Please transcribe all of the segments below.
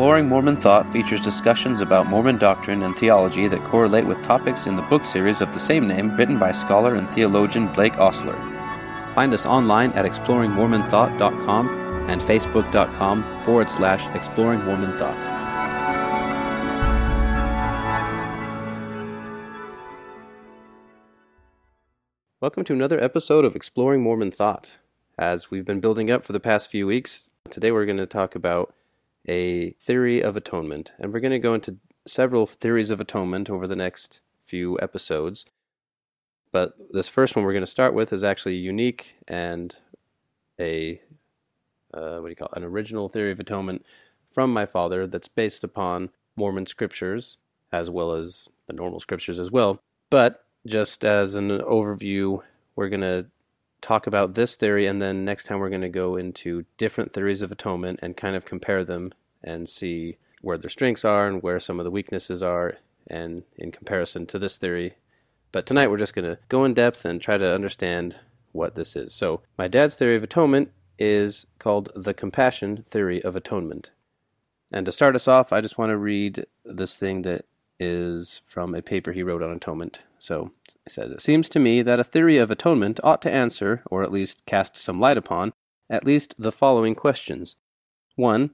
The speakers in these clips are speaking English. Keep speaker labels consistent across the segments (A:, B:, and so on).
A: Exploring Mormon Thought features discussions about Mormon doctrine and theology that correlate with topics in the book series of the same name written by scholar and theologian Blake Ostler. Find us online at exploringmormonthought.com and facebook.com forward slash exploring Mormon Thought. Welcome to another episode of Exploring Mormon Thought. As we've been building up for the past few weeks, today we're going to talk about a theory of atonement, and we're going to go into several theories of atonement over the next few episodes. But this first one we're going to start with is actually unique and a uh, what do you call it? an original theory of atonement from my father that's based upon Mormon scriptures as well as the normal scriptures as well. But just as an overview, we're going to talk about this theory, and then next time we're going to go into different theories of atonement and kind of compare them and see where their strengths are and where some of the weaknesses are, and in comparison to this theory. But tonight we're just going to go in depth and try to understand what this is. So, my dad's theory of atonement is called the compassion theory of atonement. And to start us off, I just want to read this thing that is from a paper he wrote on atonement. So it says, It seems to me that a theory of atonement ought to answer, or at least cast some light upon, at least the following questions. 1.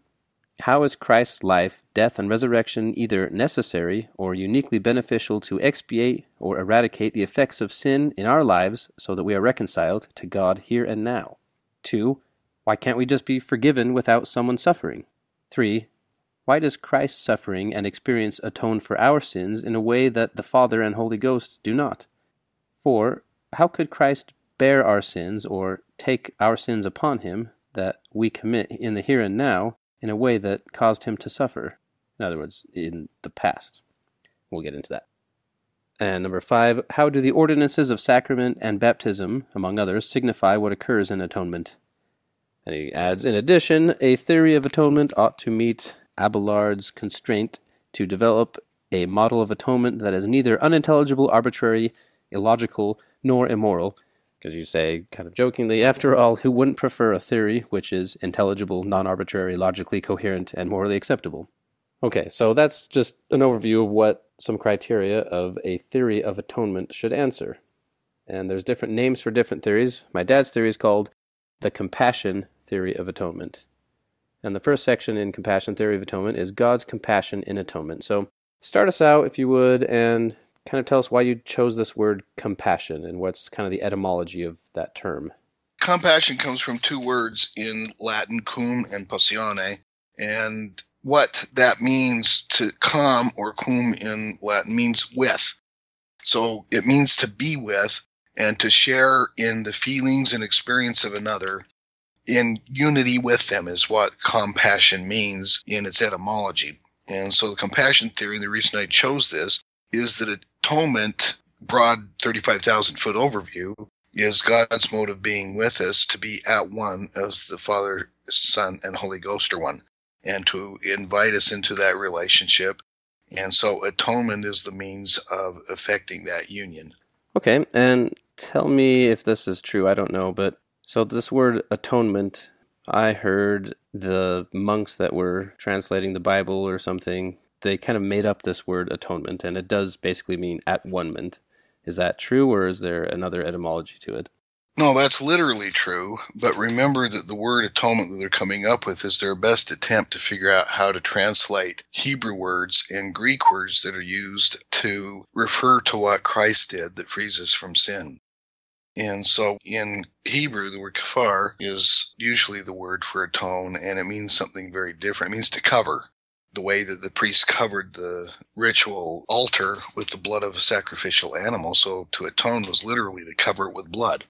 A: How is Christ's life, death, and resurrection either necessary or uniquely beneficial to expiate or eradicate the effects of sin in our lives so that we are reconciled to God here and now? 2. Why can't we just be forgiven without someone suffering? 3. Why does Christ's suffering and experience atone for our sins in a way that the Father and Holy Ghost do not? 4. How could Christ bear our sins or take our sins upon him that we commit in the here and now in a way that caused him to suffer? In other words, in the past. We'll get into that. And number five, how do the ordinances of sacrament and baptism, among others, signify what occurs in atonement? And he adds, in addition, a theory of atonement ought to meet Abelard's constraint to develop a model of atonement that is neither unintelligible, arbitrary, illogical, nor immoral. Because you say, kind of jokingly, after all, who wouldn't prefer a theory which is intelligible, non arbitrary, logically coherent, and morally acceptable? Okay, so that's just an overview of what some criteria of a theory of atonement should answer. And there's different names for different theories. My dad's theory is called the compassion theory of atonement. And the first section in Compassion Theory of Atonement is God's compassion in atonement. So start us out, if you would, and kind of tell us why you chose this word compassion and what's kind of the etymology of that term.
B: Compassion comes from two words in Latin, cum and passione, and what that means to com or cum in Latin means with. So it means to be with and to share in the feelings and experience of another in unity with them is what compassion means in its etymology. And so the compassion theory, the reason I chose this, is that atonement, broad 35,000 foot overview, is God's mode of being with us to be at one as the Father, Son, and Holy Ghost are one, and to invite us into that relationship. And so atonement is the means of effecting that union.
A: Okay, and tell me if this is true. I don't know, but so, this word atonement, I heard the monks that were translating the Bible or something, they kind of made up this word atonement, and it does basically mean at one ment. Is that true, or is there another etymology to it?
B: No, that's literally true. But remember that the word atonement that they're coming up with is their best attempt to figure out how to translate Hebrew words and Greek words that are used to refer to what Christ did that frees us from sin. And so in Hebrew, the word kafar is usually the word for atone, and it means something very different. It means to cover. The way that the priest covered the ritual altar with the blood of a sacrificial animal. So to atone was literally to cover it with blood.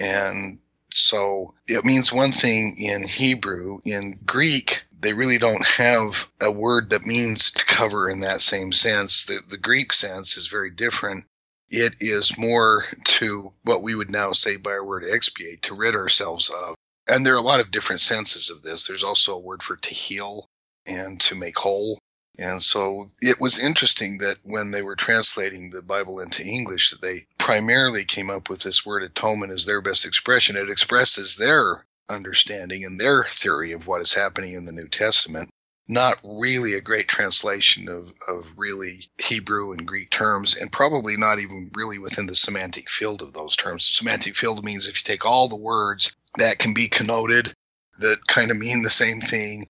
B: And so it means one thing in Hebrew. In Greek, they really don't have a word that means to cover in that same sense. The, the Greek sense is very different it is more to what we would now say by our word expiate, to rid ourselves of. And there are a lot of different senses of this. There's also a word for to heal and to make whole. And so it was interesting that when they were translating the Bible into English, that they primarily came up with this word atonement as their best expression. It expresses their understanding and their theory of what is happening in the New Testament. Not really a great translation of, of really Hebrew and Greek terms, and probably not even really within the semantic field of those terms. Semantic field means if you take all the words that can be connoted that kind of mean the same thing,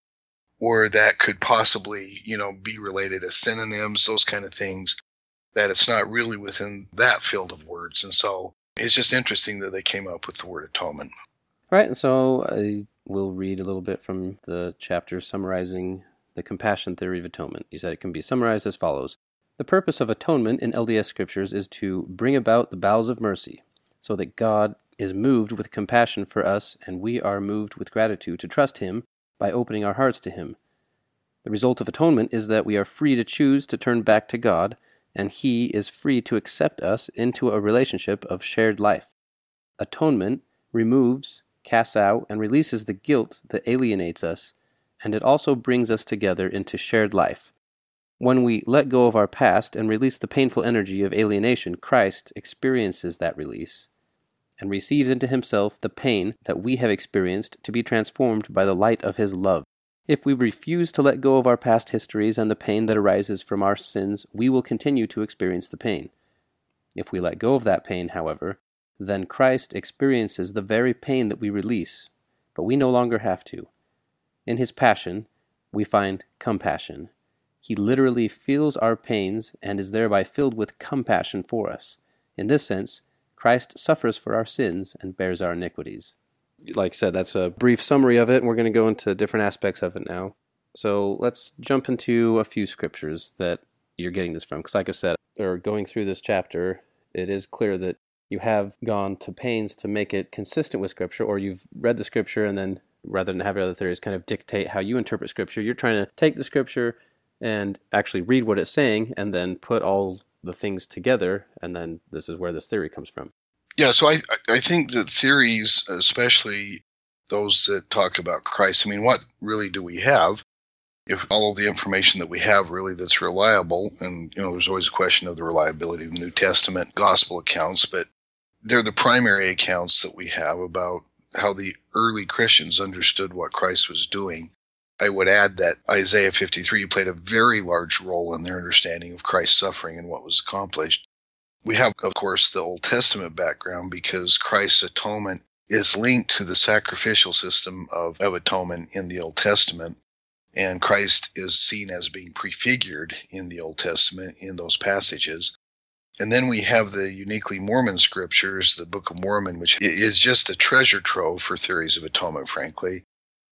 B: or that could possibly, you know, be related as synonyms, those kind of things, that it's not really within that field of words. And so it's just interesting that they came up with the word atonement.
A: Right, so I will read a little bit from the chapter summarizing the compassion theory of atonement. He said it can be summarized as follows The purpose of atonement in LDS scriptures is to bring about the bowels of mercy, so that God is moved with compassion for us and we are moved with gratitude to trust Him by opening our hearts to Him. The result of atonement is that we are free to choose to turn back to God, and He is free to accept us into a relationship of shared life. Atonement removes, casts out, and releases the guilt that alienates us, and it also brings us together into shared life. When we let go of our past and release the painful energy of alienation, Christ experiences that release and receives into himself the pain that we have experienced to be transformed by the light of his love. If we refuse to let go of our past histories and the pain that arises from our sins, we will continue to experience the pain. If we let go of that pain, however, then Christ experiences the very pain that we release, but we no longer have to. In his passion, we find compassion. He literally feels our pains and is thereby filled with compassion for us. In this sense, Christ suffers for our sins and bears our iniquities. Like I said, that's a brief summary of it, we're going to go into different aspects of it now. So let's jump into a few scriptures that you're getting this from. Because, like I said, or going through this chapter, it is clear that you have gone to pains to make it consistent with Scripture, or you've read the Scripture and then, rather than have other theories kind of dictate how you interpret Scripture, you're trying to take the Scripture and actually read what it's saying and then put all the things together, and then this is where this theory comes from.
B: Yeah, so I I think that theories, especially those that talk about Christ, I mean, what really do we have? If all of the information that we have really that's reliable, and you know, there's always a question of the reliability of the New Testament gospel accounts, but they're the primary accounts that we have about how the early Christians understood what Christ was doing I would add that Isaiah 53 played a very large role in their understanding of Christ's suffering and what was accomplished. We have, of course, the Old Testament background because Christ's atonement is linked to the sacrificial system of, of atonement in the Old Testament. And Christ is seen as being prefigured in the Old Testament in those passages. And then we have the uniquely Mormon scriptures, the Book of Mormon, which is just a treasure trove for theories of atonement, frankly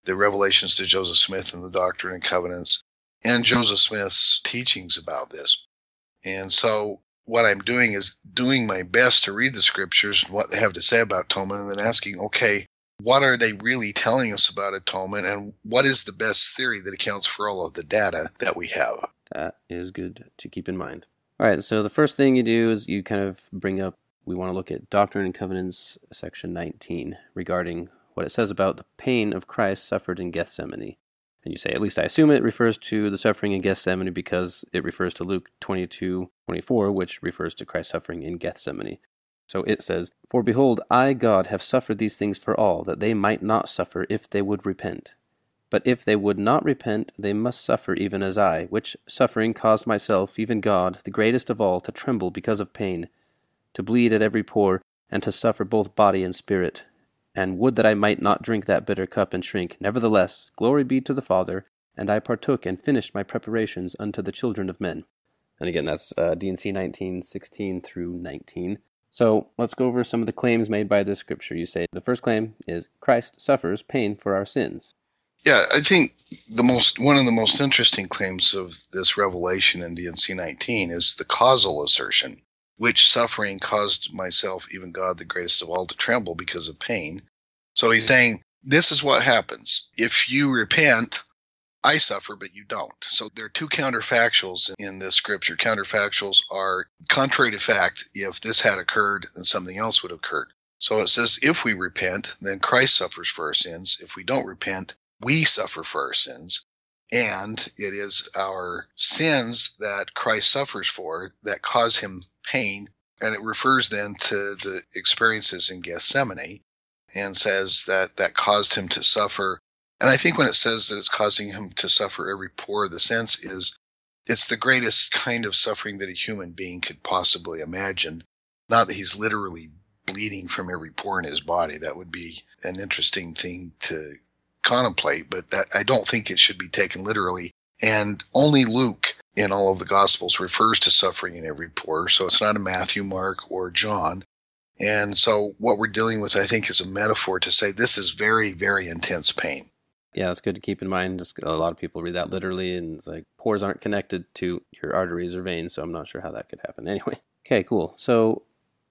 B: the revelations to Joseph Smith and the Doctrine and Covenants, and Joseph Smith's teachings about this. And so what I'm doing is doing my best to read the scriptures and what they have to say about atonement and then asking, okay, what are they really telling us about atonement and what is the best theory that accounts for all of the data that we have?
A: That is good to keep in mind. All right, so the first thing you do is you kind of bring up, we want to look at Doctrine and Covenants, section 19, regarding what it says about the pain of Christ suffered in Gethsemane. And you say, at least I assume it refers to the suffering in Gethsemane because it refers to Luke 22 24, which refers to Christ's suffering in Gethsemane. So it says, For behold, I, God, have suffered these things for all, that they might not suffer if they would repent. But if they would not repent, they must suffer even as I, which suffering caused myself, even God, the greatest of all, to tremble because of pain, to bleed at every pore, and to suffer both body and spirit, and would that I might not drink that bitter cup and shrink. Nevertheless, glory be to the Father, and I partook and finished my preparations unto the children of men. And again, that's uh, D&C 19, 16 through 19. So let's go over some of the claims made by this scripture. You say the first claim is Christ suffers pain for our sins.
B: Yeah, I think the most one of the most interesting claims of this revelation in D&C 19 is the causal assertion which suffering caused myself, even God, the greatest of all, to tremble because of pain. So he's saying, This is what happens. If you repent, I suffer, but you don't. So there are two counterfactuals in this scripture. Counterfactuals are contrary to fact. If this had occurred, then something else would have occurred. So it says, if we repent, then Christ suffers for our sins. If we don't repent, we suffer for our sins. And it is our sins that Christ suffers for that cause him pain. And it refers then to the experiences in Gethsemane and says that that caused him to suffer And I think when it says that it's causing him to suffer every pore, of the sense is it's the greatest kind of suffering that a human being could possibly imagine. Not that he's literally bleeding from every pore in his body. That would be an interesting thing to contemplate, but that I don't think it should be taken literally. And only Luke in all of the Gospels refers to suffering in every pore. So it's not a Matthew, Mark, or John. And so what we're dealing with, I think, is a metaphor to say this is very, very intense pain.
A: Yeah, it's good to keep in mind. Just a lot of people read that literally, and it's like pores aren't connected to your arteries or veins, so I'm not sure how that could happen. Anyway, okay, cool. So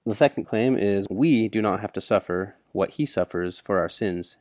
A: the second claim is we do not have to suffer what he suffers for our sins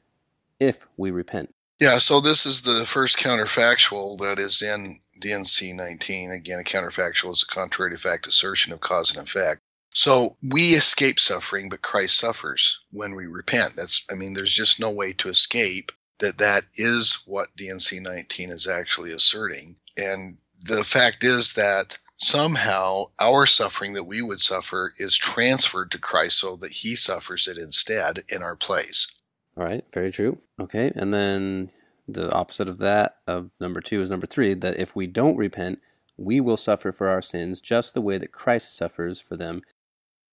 A: if we repent.
B: Yeah, so this is the first counterfactual that is in D&C 19. Again, a counterfactual is a contrary to fact assertion of cause and effect. So we escape suffering, but Christ suffers when we repent. That's, I mean, there's just no way to escape that that is what D&C 19 is actually asserting. And the fact is that somehow our suffering that we would suffer is transferred to Christ so that he suffers it instead in our place.
A: All right, very true. Okay, and then the opposite of that, of number two, is number three that if we don't repent, we will suffer for our sins just the way that Christ suffers for them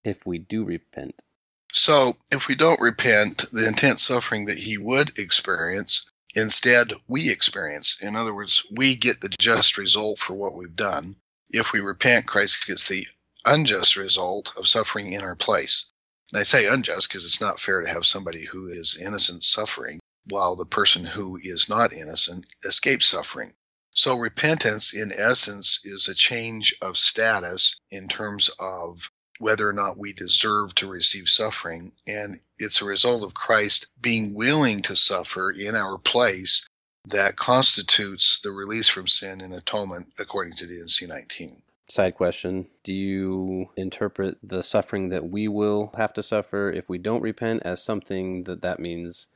A: if we do repent.
B: So, if we don't repent, the intense suffering that he would experience, instead we experience. In other words, we get the just result for what we've done. If we repent, Christ gets the unjust result of suffering in our place. I say unjust because it's not fair to have somebody who is innocent suffering while the person who is not innocent escapes suffering. So repentance, in essence, is a change of status in terms of whether or not we deserve to receive suffering. And it's a result of Christ being willing to suffer in our place that constitutes the release from sin and atonement according to D&C 19.
A: Side question Do you interpret the suffering that we will have to suffer if we don't repent as something that that means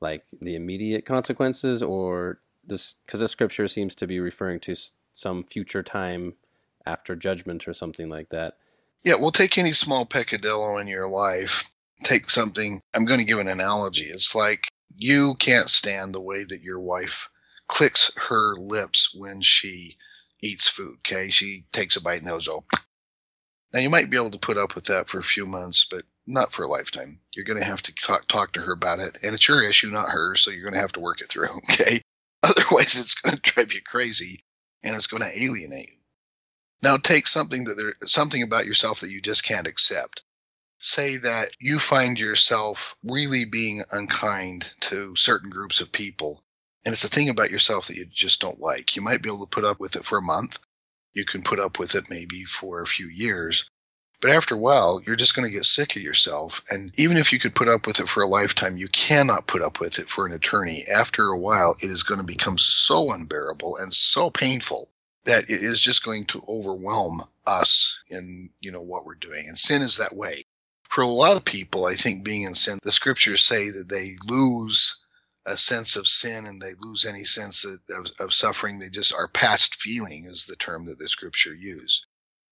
A: like the immediate consequences, or this because the scripture seems to be referring to some future time after judgment or something like that?
B: Yeah, we'll take any small peccadillo in your life. Take something, I'm going to give an analogy. It's like you can't stand the way that your wife clicks her lips when she eats food. Okay. She takes a bite and goes, oh. Now, you might be able to put up with that for a few months, but not for a lifetime. You're going to have to talk, talk to her about it. And it's your issue, not hers. So you're going to have to work it through. Okay. Otherwise, it's going to drive you crazy and it's going to alienate you. Now take something that there something about yourself that you just can't accept. Say that you find yourself really being unkind to certain groups of people, and it's a thing about yourself that you just don't like. You might be able to put up with it for a month. You can put up with it maybe for a few years. But after a while, you're just going to get sick of yourself. And even if you could put up with it for a lifetime, you cannot put up with it for an eternity. After a while, it is going to become so unbearable and so painful that it is just going to overwhelm us in you know what we're doing and sin is that way for a lot of people i think being in sin the scriptures say that they lose a sense of sin and they lose any sense of, of, suffering. They just are past feeling is the term that the scripture use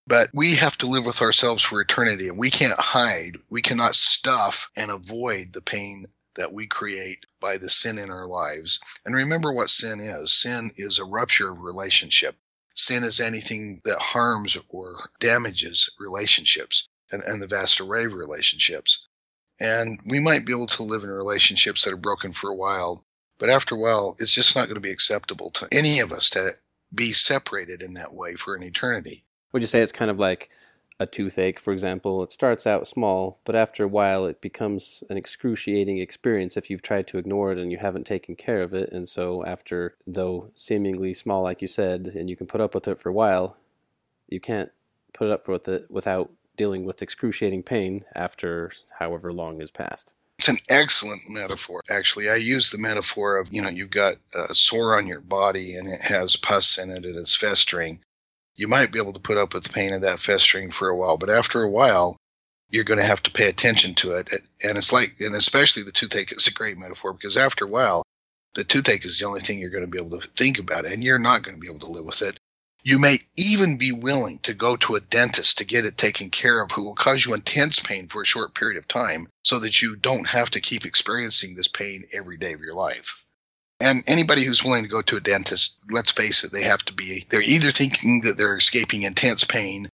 B: but we have to live with ourselves for eternity and we can't hide. We cannot stuff and avoid the pain that we create by the sin in our lives. And remember what sin is. Sin is a rupture of relationship. Sin is anything that harms or damages relationships and, and the vast array of relationships. And we might be able to live in relationships that are broken for a while, but after a while, it's just not going to be acceptable to any of us to be separated in that way for an eternity.
A: Would you say it's kind of like a toothache, for example, it starts out small, but after a while it becomes an excruciating experience if you've tried to ignore it and you haven't taken care of it. And so, after, though seemingly small, like you said, and you can put up with it for a while, you can't put up with it without dealing with excruciating pain after however long has passed.
B: It's an excellent metaphor. Actually, I use the metaphor of, you know, you've got a sore on your body and it has pus in it and it's festering you might be able to put up with the pain of that festering for a while, but after a while, you're going to have to pay attention to it. And it's like, and especially the toothache is a great metaphor because after a while, the toothache is the only thing you're going to be able to think about, and you're not going to be able to live with it. You may even be willing to go to a dentist to get it taken care of, who will cause you intense pain for a short period of time so that you don't have to keep experiencing this pain every day of your life. And anybody who's willing to go to a dentist, let's face it, they have to be, they're either thinking that they're escaping intense pain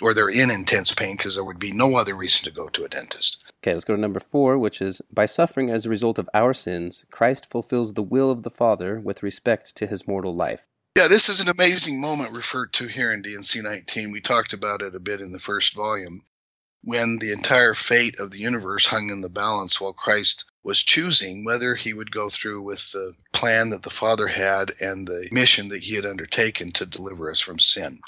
B: or they're in intense pain because there would be no other reason to go to a dentist.
A: Okay, let's go to number four, which is By suffering as a result of our sins, Christ fulfills the will of the Father with respect to his mortal life.
B: Yeah, this is an amazing moment referred to here in D&C 19. We talked about it a bit in the first volume when the entire fate of the universe hung in the balance while Christ was choosing whether he would go through with the plan that the Father had and the mission that he had undertaken to deliver us from sin.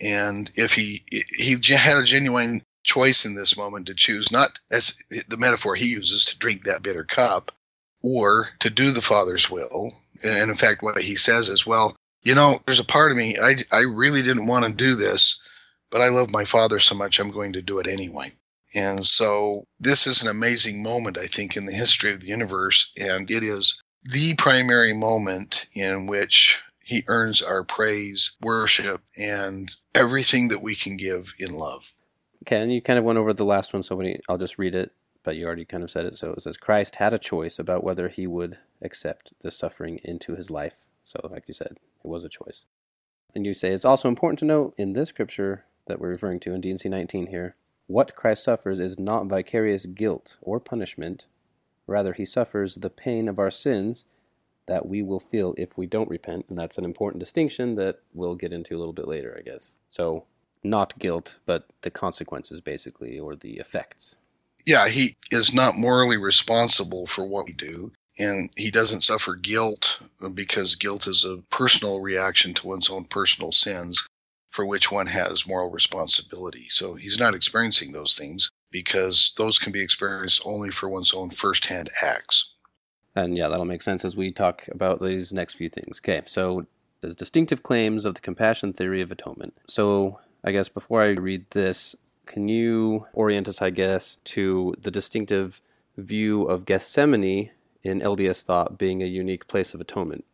B: And if he he had a genuine choice in this moment to choose not as the metaphor he uses to drink that bitter cup or to do the Father's will. And in fact, what he says is, well, you know, there's a part of me, I, I really didn't want to do this, but I love my father so much, I'm going to do it anyway. And so this is an amazing moment, I think, in the history of the universe. And it is the primary moment in which he earns our praise, worship, and everything that we can give in love.
A: Okay, and you kind of went over the last one, so I'll just read it, but you already kind of said it. So it says, Christ had a choice about whether he would accept the suffering into his life. So, like you said, it was a choice. And you say it's also important to note in this scripture that we're referring to in D&C 19 here, what Christ suffers is not vicarious guilt or punishment. Rather, he suffers the pain of our sins that we will feel if we don't repent. And that's an important distinction that we'll get into a little bit later, I guess. So, not guilt, but the consequences, basically, or the effects.
B: Yeah, he is not morally responsible for what we do and he doesn't suffer guilt because guilt is a personal reaction to one's own personal sins for which one has moral responsibility. So he's not experiencing those things because those can be experienced only for one's own firsthand acts.
A: And yeah, that'll make sense as we talk about these next few things. Okay, so there's distinctive claims of the compassion theory of atonement. So I guess before I read this, can you orient us, I guess, to the distinctive view of Gethsemane in LDS thought being a unique place of atonement.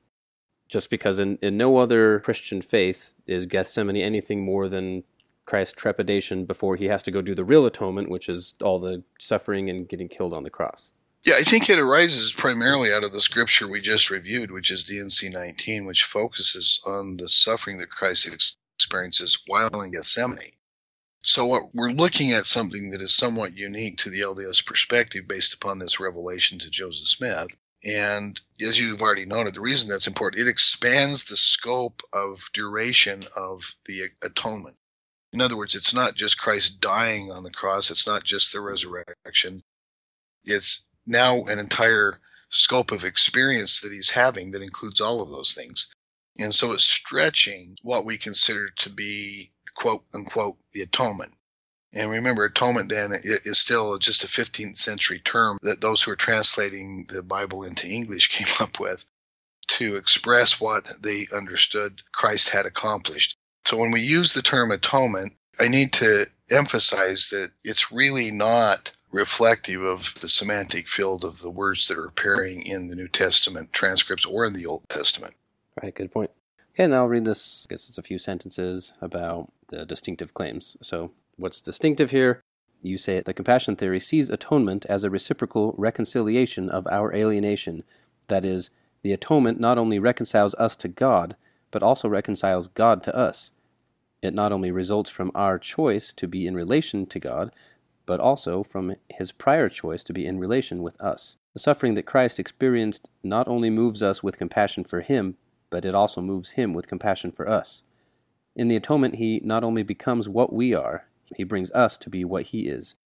A: Just because in, in no other Christian faith is Gethsemane anything more than Christ's trepidation before he has to go do the real atonement, which is all the suffering and getting killed on the cross.
B: Yeah, I think it arises primarily out of the scripture we just reviewed, which is D&C 19, which focuses on the suffering that Christ experiences while in Gethsemane. So what we're looking at something that is somewhat unique to the LDS perspective based upon this revelation to Joseph Smith. And as you've already noted, the reason that's important, it expands the scope of duration of the atonement. In other words, it's not just Christ dying on the cross, it's not just the resurrection. It's now an entire scope of experience that he's having that includes all of those things. And so it's stretching what we consider to be quote unquote the atonement. And remember, atonement then is still just a 15th century term that those who are translating the Bible into English came up with to express what they understood Christ had accomplished. So when we use the term atonement, I need to emphasize that it's really not reflective of the semantic field of the words that are appearing in the New Testament transcripts or in the Old Testament.
A: Right, good point. Okay, now I'll read this. I guess it's a few sentences about the distinctive claims. So, what's distinctive here? You say the compassion theory sees atonement as a reciprocal reconciliation of our alienation. That is, the atonement not only reconciles us to God, but also reconciles God to us. It not only results from our choice to be in relation to God, but also from his prior choice to be in relation with us. The suffering that Christ experienced not only moves us with compassion for him, but it also moves him with compassion for us. In the atonement, he not only becomes what we are, he brings us to be what he is.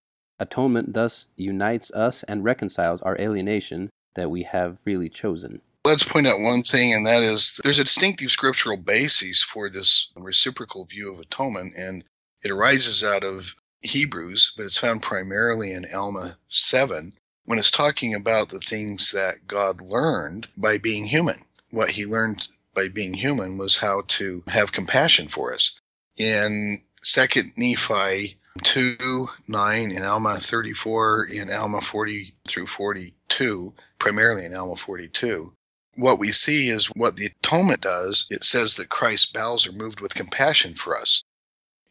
A: Atonement thus unites us and reconciles our alienation that we have freely chosen.
B: Let's point out one thing, and that is there's a distinctive scriptural basis for this reciprocal view of atonement, and it arises out of Hebrews, but it's found primarily in Alma 7 when it's talking about the things that God learned by being human. What he learned by being human was how to have compassion for us. In Second Nephi 2, 9, in Alma 34, in Alma 40 through 42, primarily in Alma 42, what we see is what the atonement does. It says that Christ's bowels are moved with compassion for us.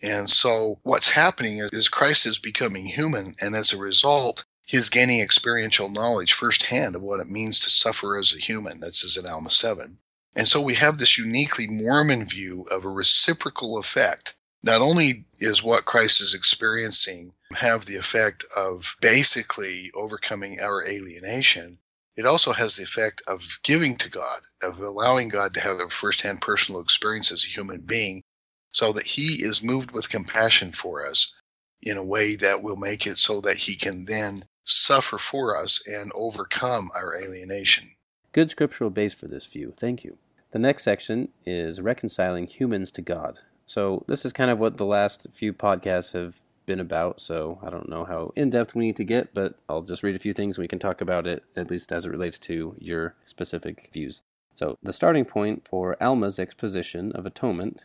B: And so what's happening is, is Christ is becoming human, and as a result, he is gaining experiential knowledge firsthand of what it means to suffer as a human. That's is in Alma 7. And so we have this uniquely Mormon view of a reciprocal effect. Not only is what Christ is experiencing have the effect of basically overcoming our alienation, it also has the effect of giving to God, of allowing God to have a firsthand personal experience as a human being, so that He is moved with compassion for us in a way that will make it so that He can then suffer for us and overcome our alienation.
A: Good scriptural base for this view. Thank you. The next section is reconciling humans to God. So, this is kind of what the last few podcasts have been about, so I don't know how in depth we need to get, but I'll just read a few things and we can talk about it, at least as it relates to your specific views. So, the starting point for Alma's exposition of atonement,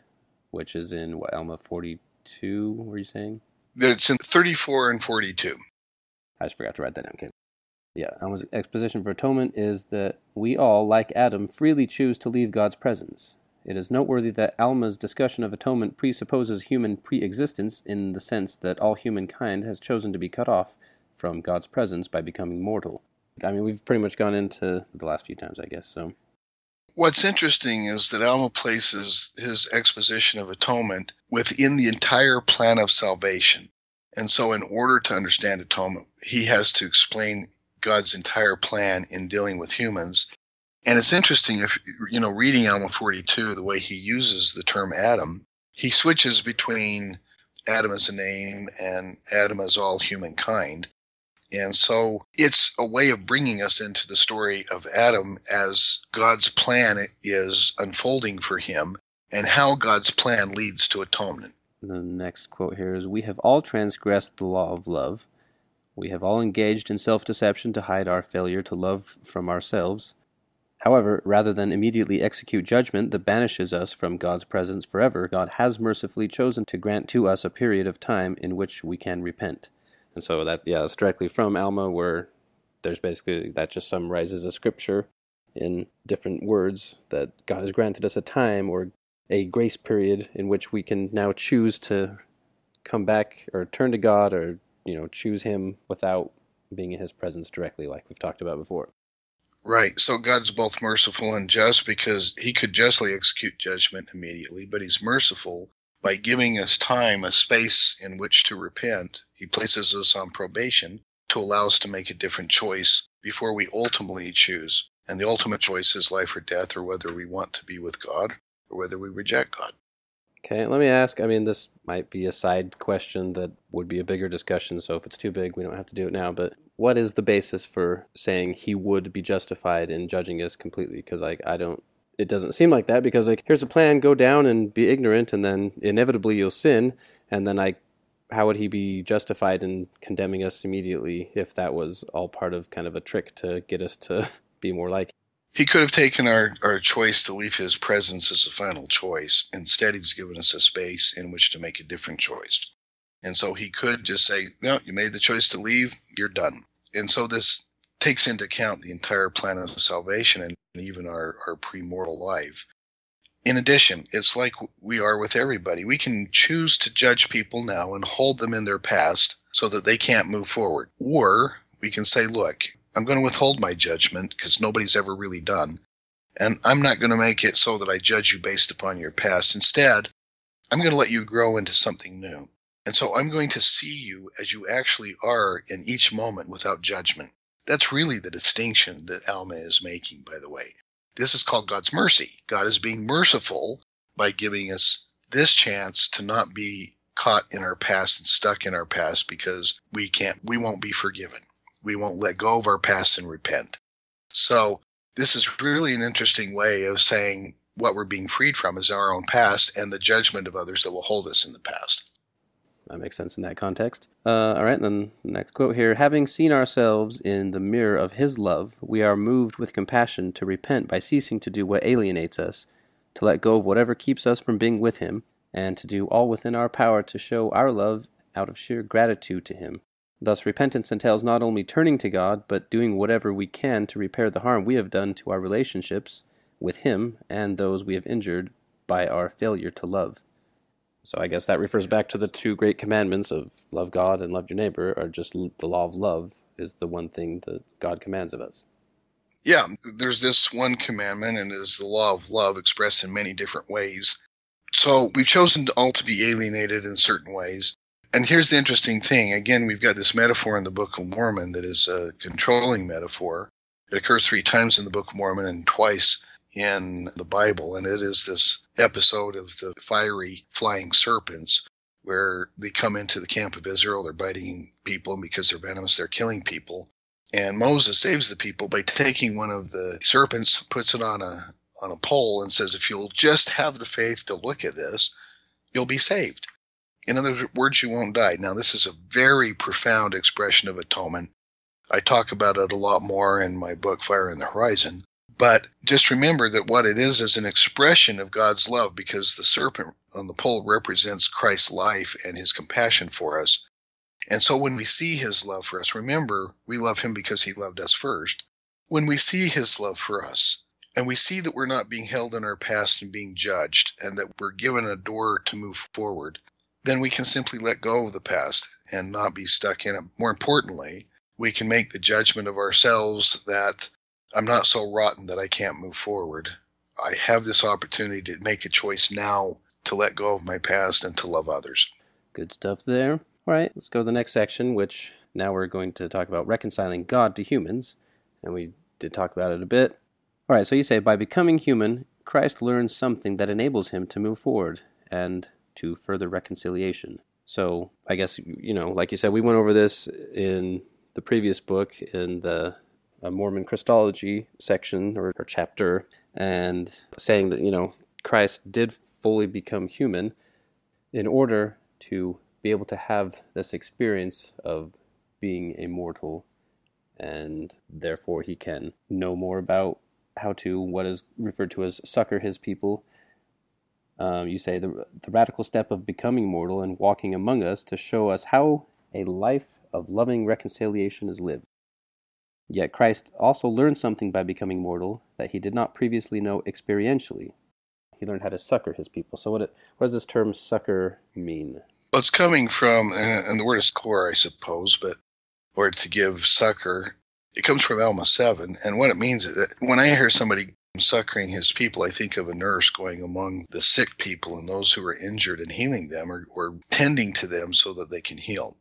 A: which is in what, Alma 42, were you saying?
B: It's in 34 and 42.
A: I just forgot to write that down. Okay. Yeah, Alma's exposition for atonement is that we all, like Adam, freely choose to leave God's presence. It is noteworthy that Alma's discussion of atonement presupposes human pre existence in the sense that all humankind has chosen to be cut off from God's presence by becoming mortal. I mean, we've pretty much gone into the last few times, I guess. So,
B: what's interesting is that Alma places his exposition of atonement within the entire plan of salvation. And so, in order to understand atonement, he has to explain God's entire plan in dealing with humans. And it's interesting if, you know, reading Alma 42, the way he uses the term Adam, he switches between Adam as a name and Adam as all humankind. And so it's a way of bringing us into the story of Adam as God's plan is unfolding for him and how God's plan leads to atonement.
A: The next quote here is We have all transgressed the law of love. We have all engaged in self deception to hide our failure to love from ourselves. However, rather than immediately execute judgment that banishes us from God's presence forever, God has mercifully chosen to grant to us a period of time in which we can repent. And so that, yeah, that's directly from Alma, where there's basically that just summarizes a scripture in different words that God has granted us a time or a grace period in which we can now choose to come back or turn to God or you know choose Him without being in His presence directly, like we've talked about before.
B: Right. So God's both merciful and just because He could justly execute judgment immediately, but He's merciful by giving us time, a space in which to repent. He places us on probation to allow us to make a different choice before we ultimately choose. And the ultimate choice is life or death, or whether we want to be with God or whether we reject God.
A: Okay, let me ask. I mean, this might be a side question that would be a bigger discussion, so if it's too big, we don't have to do it now. But what is the basis for saying he would be justified in judging us completely? Because, like, I don't. It doesn't seem like that because, like, here's a plan: go down and be ignorant, and then inevitably you'll sin, and then I. How would he be justified in condemning us immediately if that was all part of kind of a trick to get us to be more like
B: he could have taken our, our choice to leave his presence as a final choice. Instead, he's given us a space in which to make a different choice. And so he could just say, No, you made the choice to leave, you're done. And so this takes into account the entire plan of salvation and even our, our premortal life. In addition, it's like we are with everybody. We can choose to judge people now and hold them in their past so that they can't move forward. Or we can say, look, I'm going to withhold my judgment because nobody's ever really done. And I'm not going to make it so that I judge you based upon your past. Instead, I'm going to let you grow into something new. And so I'm going to see you as you actually are in each moment without judgment. That's really the distinction that Alma is making, by the way. This is called God's mercy. God is being merciful by giving us this chance to not be caught in our past and stuck in our past because we can't, we won't be forgiven we won't let go of our past and repent. So, this is really an interesting way of saying what we're being freed from is our own past and the judgment of others that will hold us in the past.
A: That makes sense in that context. Uh, all right, then next quote here. Having seen ourselves in the mirror of His love, we are moved with compassion to repent by ceasing to do what alienates us, to let go of whatever keeps us from being with Him, and to do all within our power to show our love out of sheer gratitude to Him. Thus, repentance entails not only turning to God, but doing whatever we can to repair the harm we have done to our relationships with Him and those we have injured by our failure to love. So I guess that refers back to the two great commandments of love God and love your neighbor, are just the law of love is the one thing that God commands of us.
B: Yeah, there's this one commandment, and it is the law of love expressed in many different ways. So we've chosen all to be alienated in certain ways. And here's the interesting thing. Again, we've got this metaphor in the Book of Mormon that is a controlling metaphor. It occurs three times in the Book of Mormon and twice in the Bible. And it is this episode of the fiery flying serpents where they come into the camp of Israel. They're biting people, and because they're venomous, they're killing people. And Moses saves the people by taking one of the serpents, puts it on a on a pole, and says, "If you'll just have the faith to look at this, you'll be saved." In other words, you won't die. Now, this is a very profound expression of atonement. I talk about it a lot more in my book, Fire on the Horizon. But just remember that what it is is an expression of God's love because the serpent on the pole represents Christ's life and his compassion for us. And so when we see his love for us, remember, we love him because he loved us first. When we see his love for us, and we see that we're not being held in our past and being judged, and that we're given a door to move forward, then we can simply let go of the past and not be stuck in it. More importantly, we can make the judgment of ourselves that I'm not so rotten that I can't move forward. I have this opportunity to make a choice now to let go of my past and to love others.
A: Good stuff there. All right, let's go to the next section, which now we're going to talk about reconciling God to humans. And we did talk about it a bit. All right, so you say, by becoming human, Christ learns something that enables him to move forward and to further reconciliation. So I guess, you know, like you said, we went over this in the previous book in the a Mormon Christology section or, or chapter and saying that, you know, Christ did fully become human in order to be able to have this experience of being immortal and therefore he can know more about how to what is referred to as succor his people um, you say the, the radical step of becoming mortal and walking among us to show us how a life of loving reconciliation is lived Yet Christ also learned something by becoming mortal that he did not previously know experientially. He learned how to succor his people. So, what, it, what does this term succor mean?
B: Well, it's coming from, and the word is core, I suppose, but, or to give succor, it comes from Alma 7. And what it means is that when I hear somebody succoring his people, I think of a nurse going among the sick people and those who are injured and healing them or, or tending to them so that they can heal.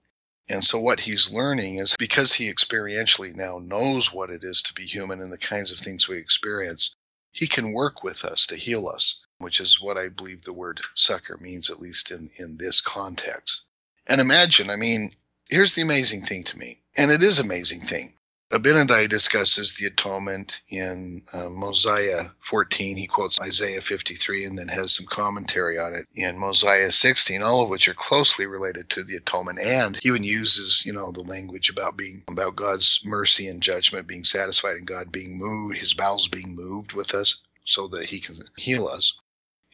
B: And so, what he's learning is because he experientially now knows what it is to be human and the kinds of things we experience, he can work with us to heal us, which is what I believe the word succor means, at least in, in this context. And imagine, I mean, here's the amazing thing to me, and it is amazing thing. Abinadi discusses the atonement in uh, Mosiah 14. He quotes Isaiah 53 and then has some commentary on it in Mosiah 16, all of which are closely related to the atonement. And he even uses, you know, the language about being about God's mercy and judgment being satisfied and God being moved, his bowels being moved with us so that he can heal us.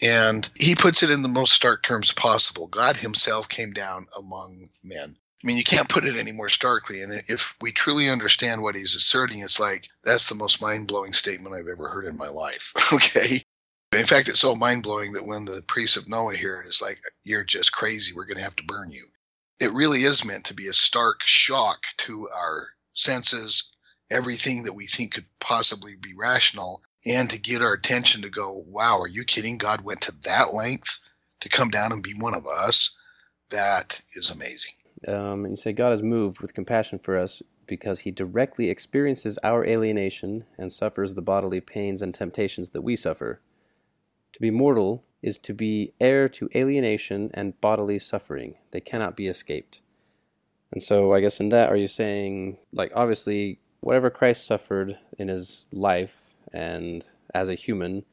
B: And he puts it in the most stark terms possible. God himself came down among men. I mean, you can't put it any more starkly. And if we truly understand what he's asserting, it's like that's the most mind blowing statement I've ever heard in my life. okay. In fact, it's so mind blowing that when the priests of Noah hear it, it's like, you're just crazy. We're going to have to burn you. It really is meant to be a stark shock to our senses, everything that we think could possibly be rational, and to get our attention to go, wow, are you kidding? God went to that length to come down and be one of us. That is amazing.
A: Um, and you say, God is moved with compassion for us because he directly experiences our alienation and suffers the bodily pains and temptations that we suffer. To be mortal is to be heir to alienation and bodily suffering. They cannot be escaped. And so, I guess in that, are you saying, like, obviously, whatever Christ suffered in his life and as a human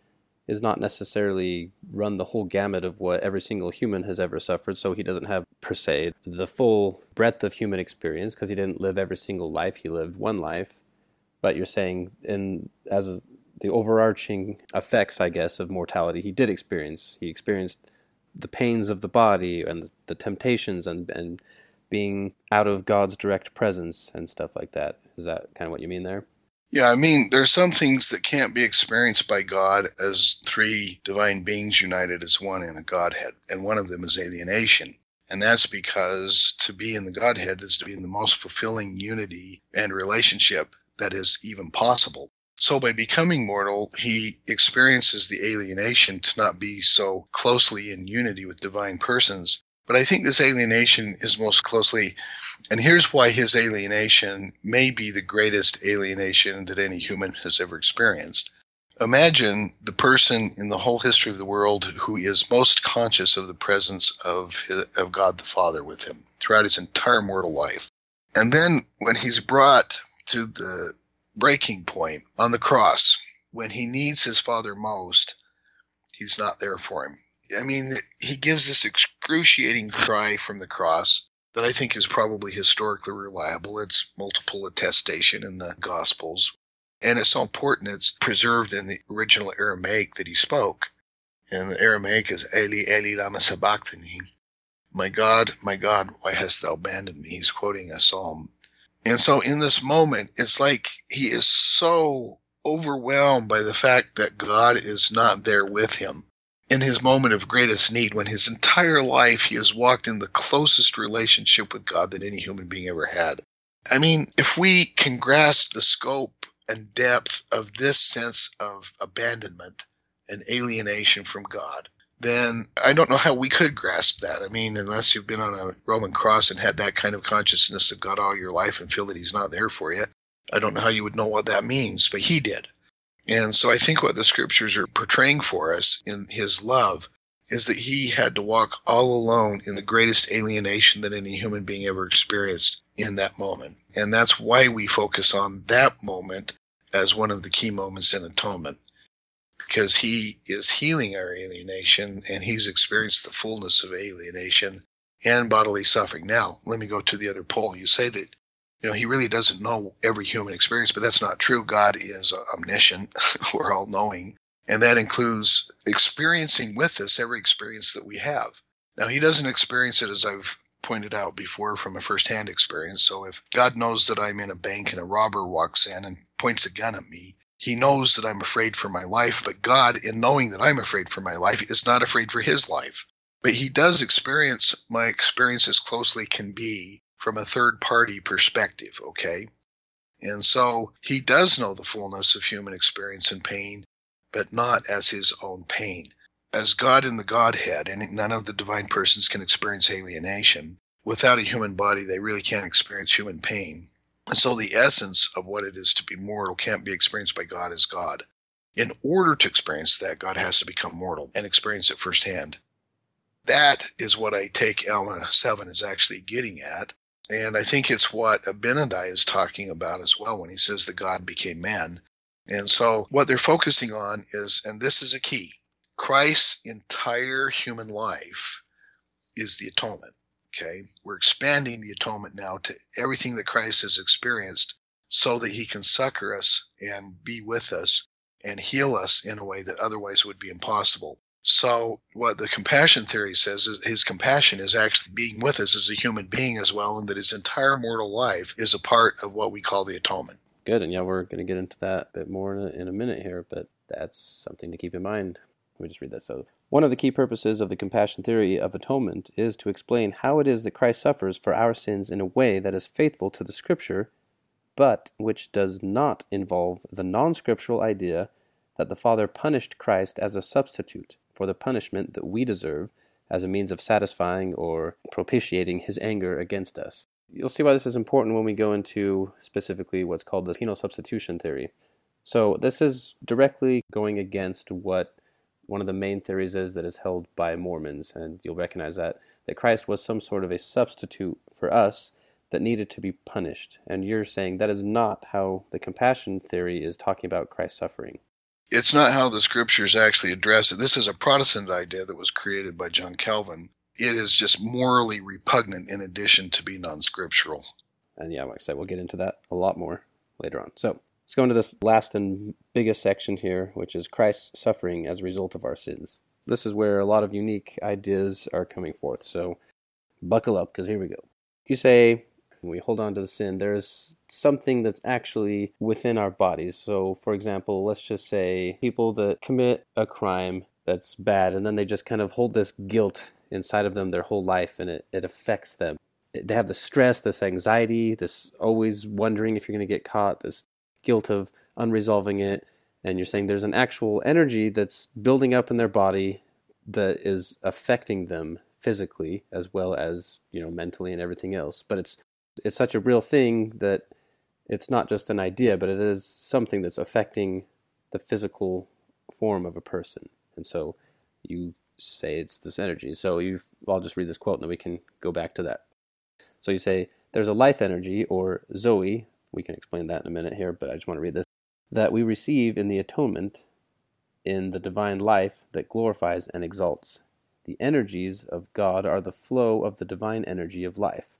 A: is not necessarily run the whole gamut of what every single human has ever suffered, so he doesn't have, per se, the full breadth of human experience because he didn't live every single life, he lived one life. But you're saying, in as the overarching effects, I guess, of mortality, he did experience. He experienced the pains of the body and the, the temptations and, and being out of God's direct presence and stuff like that. Is that kind of what you mean there?
B: Yeah, I mean, there's some things that can't be experienced by God as three divine beings united as one in a Godhead, and one of them is alienation. And that's because to be in the Godhead is to be in the most fulfilling unity and relationship that is even possible. So by becoming mortal, he experiences the alienation to not be so closely in unity with divine persons. But I think this alienation is most closely, and here's why his alienation may be the greatest alienation that any human has ever experienced. Imagine the person in the whole history of the world who is most conscious of the presence of, of God the Father with him throughout his entire mortal life. And then when he's brought to the breaking point on the cross when he needs his father most he's not there for him i mean he gives this excruciating cry from the cross that i think is probably historically reliable. It's multiple attestation in the gospels. And it's so important it's preserved in the original aramaic that he spoke. And the aramaic is eli eli lama sabachthani. My god my god why hast thou abandoned me? He's quoting a psalm. And so in this moment, it's like he is so overwhelmed by the fact that God is not there with him in his moment of greatest need when his entire life he has walked in the closest relationship with God that any human being ever had. I mean, if we can grasp the scope and depth of this sense of abandonment and alienation from God, then I don't know how we could grasp that. I mean, unless you've been on a Roman cross and had that kind of consciousness of God all your life and feel that He's not there for you, I don't know how you would know what that means, but He did. And so I think what the scriptures are portraying for us in His love is that He had to walk all alone in the greatest alienation that any human being ever experienced in that moment. And that's why we focus on that moment as one of the key moments in atonement because he is healing our alienation and he's experienced the fullness of alienation and bodily suffering. Now, let me go to the other pole. You say that you know he really doesn't know every human experience, but that's not true. God is uh, omniscient, we're all knowing, and that includes experiencing with us every experience that we have. Now, he doesn't experience it as I've pointed out before from a firsthand experience. So if God knows that I'm in a bank and a robber walks in and points a gun at me, he knows that I'm afraid for my life, but God, in knowing that I'm afraid for my life, is not afraid for his life. But he does experience my experience as closely can be from a third party perspective, okay? And so he does know the fullness of human experience and pain, but not as his own pain. As God in the Godhead, and none of the divine persons can experience alienation. Without a human body, they really can't experience human pain. And so the essence of what it is to be mortal can't be experienced by God as God. In order to experience that, God has to become mortal and experience it firsthand. That is what I take Alma 7 is actually getting at. And I think it's what Abinadi is talking about as well when he says that God became man. And so what they're focusing on is, and this is a key, Christ's entire human life is the atonement. Okay. We're expanding the atonement now to everything that Christ has experienced so that he can succor us and be with us and heal us in a way that otherwise would be impossible. So, what the compassion theory says is his compassion is actually being with us as a human being as well, and that his entire mortal life is a part of what we call the atonement.
A: Good, and yeah, we're going to get into that a bit more in a, in a minute here, but that's something to keep in mind. Let me just read this. So, one of the key purposes of the compassion theory of atonement is to explain how it is that Christ suffers for our sins in a way that is faithful to the Scripture, but which does not involve the non scriptural idea that the Father punished Christ as a substitute for the punishment that we deserve as a means of satisfying or propitiating his anger against us. You'll see why this is important when we go into specifically what's called the penal substitution theory. So, this is directly going against what one of the main theories is that is held by Mormons, and you'll recognize that, that Christ was some sort of a substitute for us that needed to be punished. And you're saying that is not how the compassion theory is talking about Christ's suffering.
B: It's not how the scriptures actually address it. This is a Protestant idea that was created by John Calvin. It is just morally repugnant in addition to being non scriptural.
A: And yeah, like I said, we'll get into that a lot more later on. So, Let's go into this last and biggest section here, which is Christ's suffering as a result of our sins. This is where a lot of unique ideas are coming forth. So buckle up, because here we go. You say, we hold on to the sin, there's something that's actually within our bodies. So, for example, let's just say people that commit a crime that's bad, and then they just kind of hold this guilt inside of them their whole life and it, it affects them. They have the stress, this anxiety, this always wondering if you're going to get caught, this guilt of unresolving it. And you're saying there's an actual energy that's building up in their body that is affecting them physically as well as, you know, mentally and everything else. But it's it's such a real thing that it's not just an idea, but it is something that's affecting the physical form of a person. And so you say it's this energy. So you I'll just read this quote and then we can go back to that. So you say there's a life energy or Zoe, we can explain that in a minute here, but I just want to read this, that we receive in the atonement in the divine life that glorifies and exalts. The energies of God are the flow of the divine energy of life,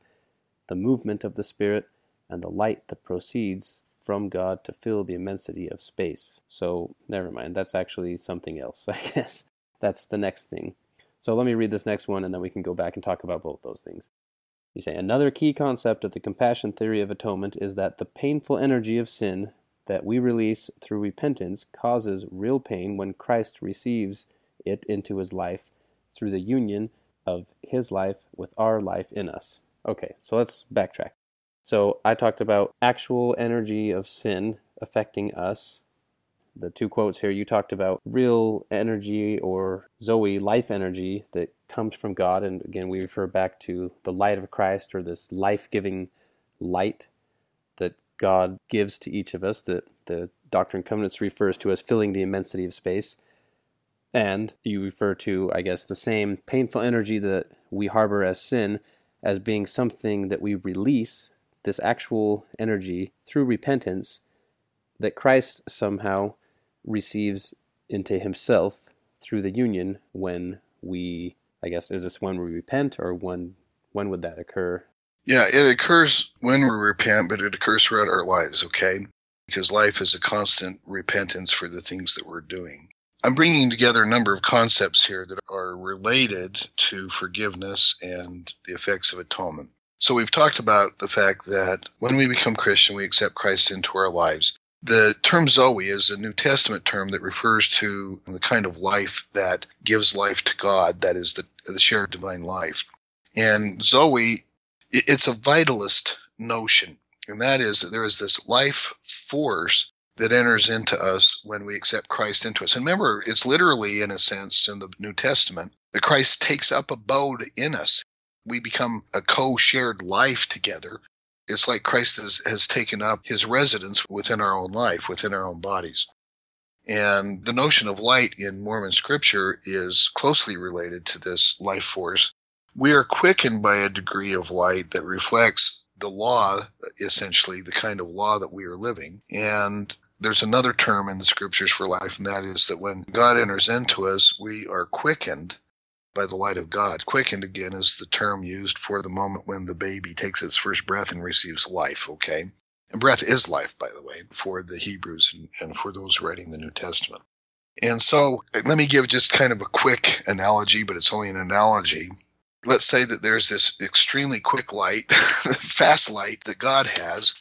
A: the movement of the Spirit, and the light that proceeds from God to fill the immensity of space. So, never mind, that's actually something else, I guess. That's the next thing. So, let me read this next one and then we can go back and talk about both those things. You say another key concept of the compassion theory of atonement is that the painful energy of sin that we release through repentance causes real pain when Christ receives it into his life through the union of his life with our life in us. Okay, so let's backtrack. So I talked about actual energy of sin affecting us. The two quotes here, you talked about real energy or Zoe, life energy that comes from God. And again, we refer back to the light of Christ or this life giving light that God gives to each of us, that the Doctrine and Covenants refers to as filling the immensity of space. And you refer to, I guess, the same painful energy that we harbor as sin as being something that we release this actual energy through repentance that Christ somehow receives into himself through the union when we I guess is this when we repent or when when would that occur?
B: Yeah, it occurs when we repent, but it occurs throughout our lives, okay? Because life is a constant repentance for the things that we're doing. I'm bringing together a number of concepts here that are related to forgiveness and the effects of atonement. So we've talked about the fact that when we become Christian, we accept Christ into our lives. The term Zoe is a New Testament term that refers to the kind of life that gives life to God, that is the, the shared divine life. And Zoe, it's a vitalist notion, and that is that there is this life force that enters into us when we accept Christ into us. And remember, it's literally, in a sense, in the New Testament, that Christ takes up abode in us we become a co-shared life together. It's like Christ has, has taken up his residence within our own life, within our own bodies. And the notion of light in Mormon scripture is closely related to this life force. We are quickened by a degree of light that reflects the law, essentially, the kind of law that we are living. And there's another term in the scriptures for life, and that is that when God enters into us, we are quickened by the light of God. Quickened again is the term used for the moment when the baby takes its first breath and receives life, okay? And breath is life, by the way, for the Hebrews and, and for those writing the New Testament. And so let me give just kind of a quick analogy, but it's only an analogy. Let's say that there's this extremely quick light, fast light that God has.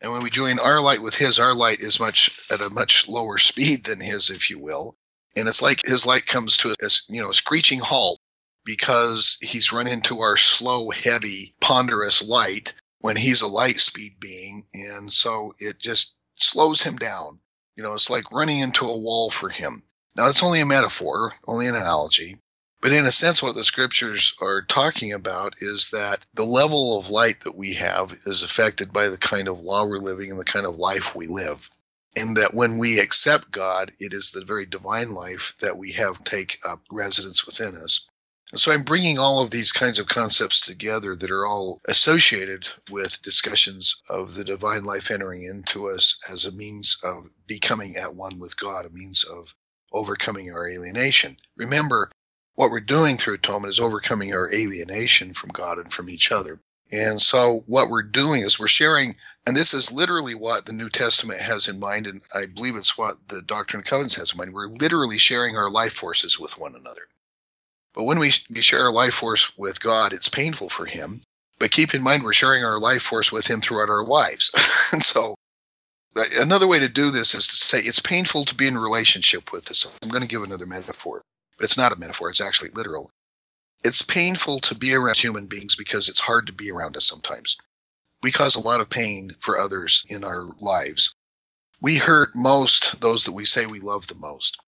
B: And when we join our light with his, our light is much at a much lower speed than his, if you will. And it's like his light comes to a, you know, a screeching halt because he's run into our slow, heavy, ponderous light when he's a light speed being. And so it just slows him down. You know, it's like running into a wall for him. Now, it's only a metaphor, only an analogy. But in a sense, what the scriptures are talking about is that the level of light that we have is affected by the kind of law we're living and the kind of life we live and that when we accept God, it is the very divine life that we have take up residence within us. And so I'm bringing all of these kinds of concepts together that are all associated with discussions of the divine life entering into us as a means of becoming at one with God, a means of overcoming our alienation. Remember, what we're doing through atonement is overcoming our alienation from God and from each other. And so what we're doing is we're sharing, and this is literally what the New Testament has in mind, and I believe it's what the Doctrine and Covenants has in mind. We're literally sharing our life forces with one another. But when we share our life force with God, it's painful for Him. But keep in mind, we're sharing our life force with Him throughout our lives. and so uh, another way to do this is to say it's painful to be in relationship with us. I'm going to give another metaphor, but it's not a metaphor, it's actually literal it's painful to be around human beings because it's hard to be around us sometimes. We cause a lot of pain for others in our lives. We hurt most those that we say we love the most.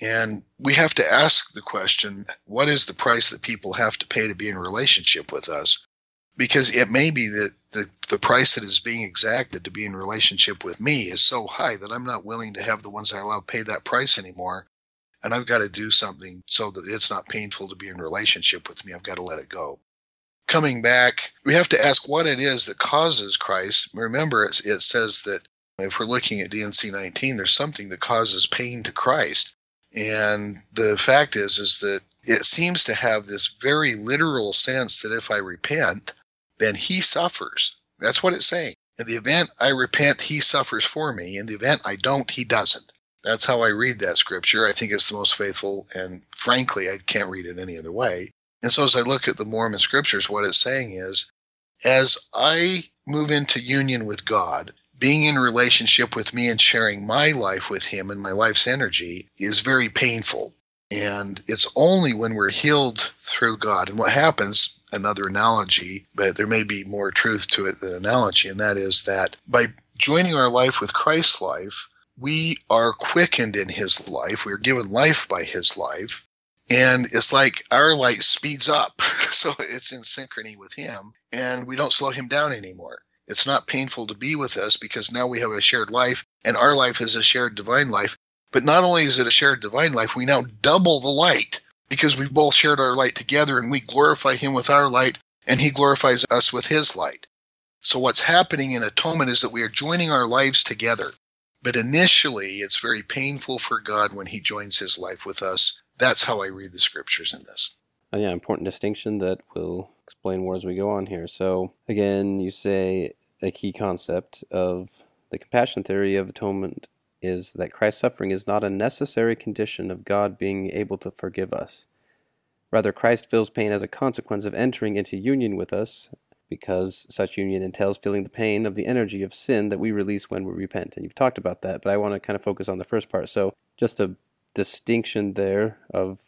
B: And we have to ask the question what is the price that people have to pay to be in relationship with us? Because it may be that the, the price that is being exacted to be in relationship with me is so high that I'm not willing to have the ones I love pay that price anymore and I've got to do something so that it's not painful to be in relationship with me. I've got to let it go. Coming back, we have to ask what it is that causes Christ. Remember, it, it says that if we're looking at D&C 19, there's something that causes pain to Christ. And the fact is, is that it seems to have this very literal sense that if I repent, then he suffers. That's what it's saying. In the event I repent, he suffers for me. In the event I don't, he doesn't. That's how I read that scripture. I think it's the most faithful, and frankly, I can't read it any other way. And so, as I look at the Mormon scriptures, what it's saying is, as I move into union with God, being in relationship with me and sharing my life with Him and my life's energy is very painful. And it's only when we're healed through God. And what happens, another analogy, but there may be more truth to it than analogy, and that is that by joining our life with Christ's life, we are quickened in his life. We are given life by his life. And it's like our light speeds up. so it's in synchrony with him. And we don't slow him down anymore. It's not painful to be with us because now we have a shared life, and our life is a shared divine life. But not only is it a shared divine life, we now double the light because we've both shared our light together and we glorify him with our light and he glorifies us with his light. So what's happening in atonement is that we are joining our lives together. But initially, it's very painful for God when He joins His life with us. That's how I read the scriptures in this.
A: Oh, yeah, important distinction that we'll explain more as we go on here. So, again, you say a key concept of the compassion theory of atonement is that Christ's suffering is not a necessary condition of God being able to forgive us. Rather, Christ feels pain as a consequence of entering into union with us because such union entails feeling the pain of the energy of sin that we release when we repent. And you've talked about that, but I want to kind of focus on the first part. So, just a distinction there of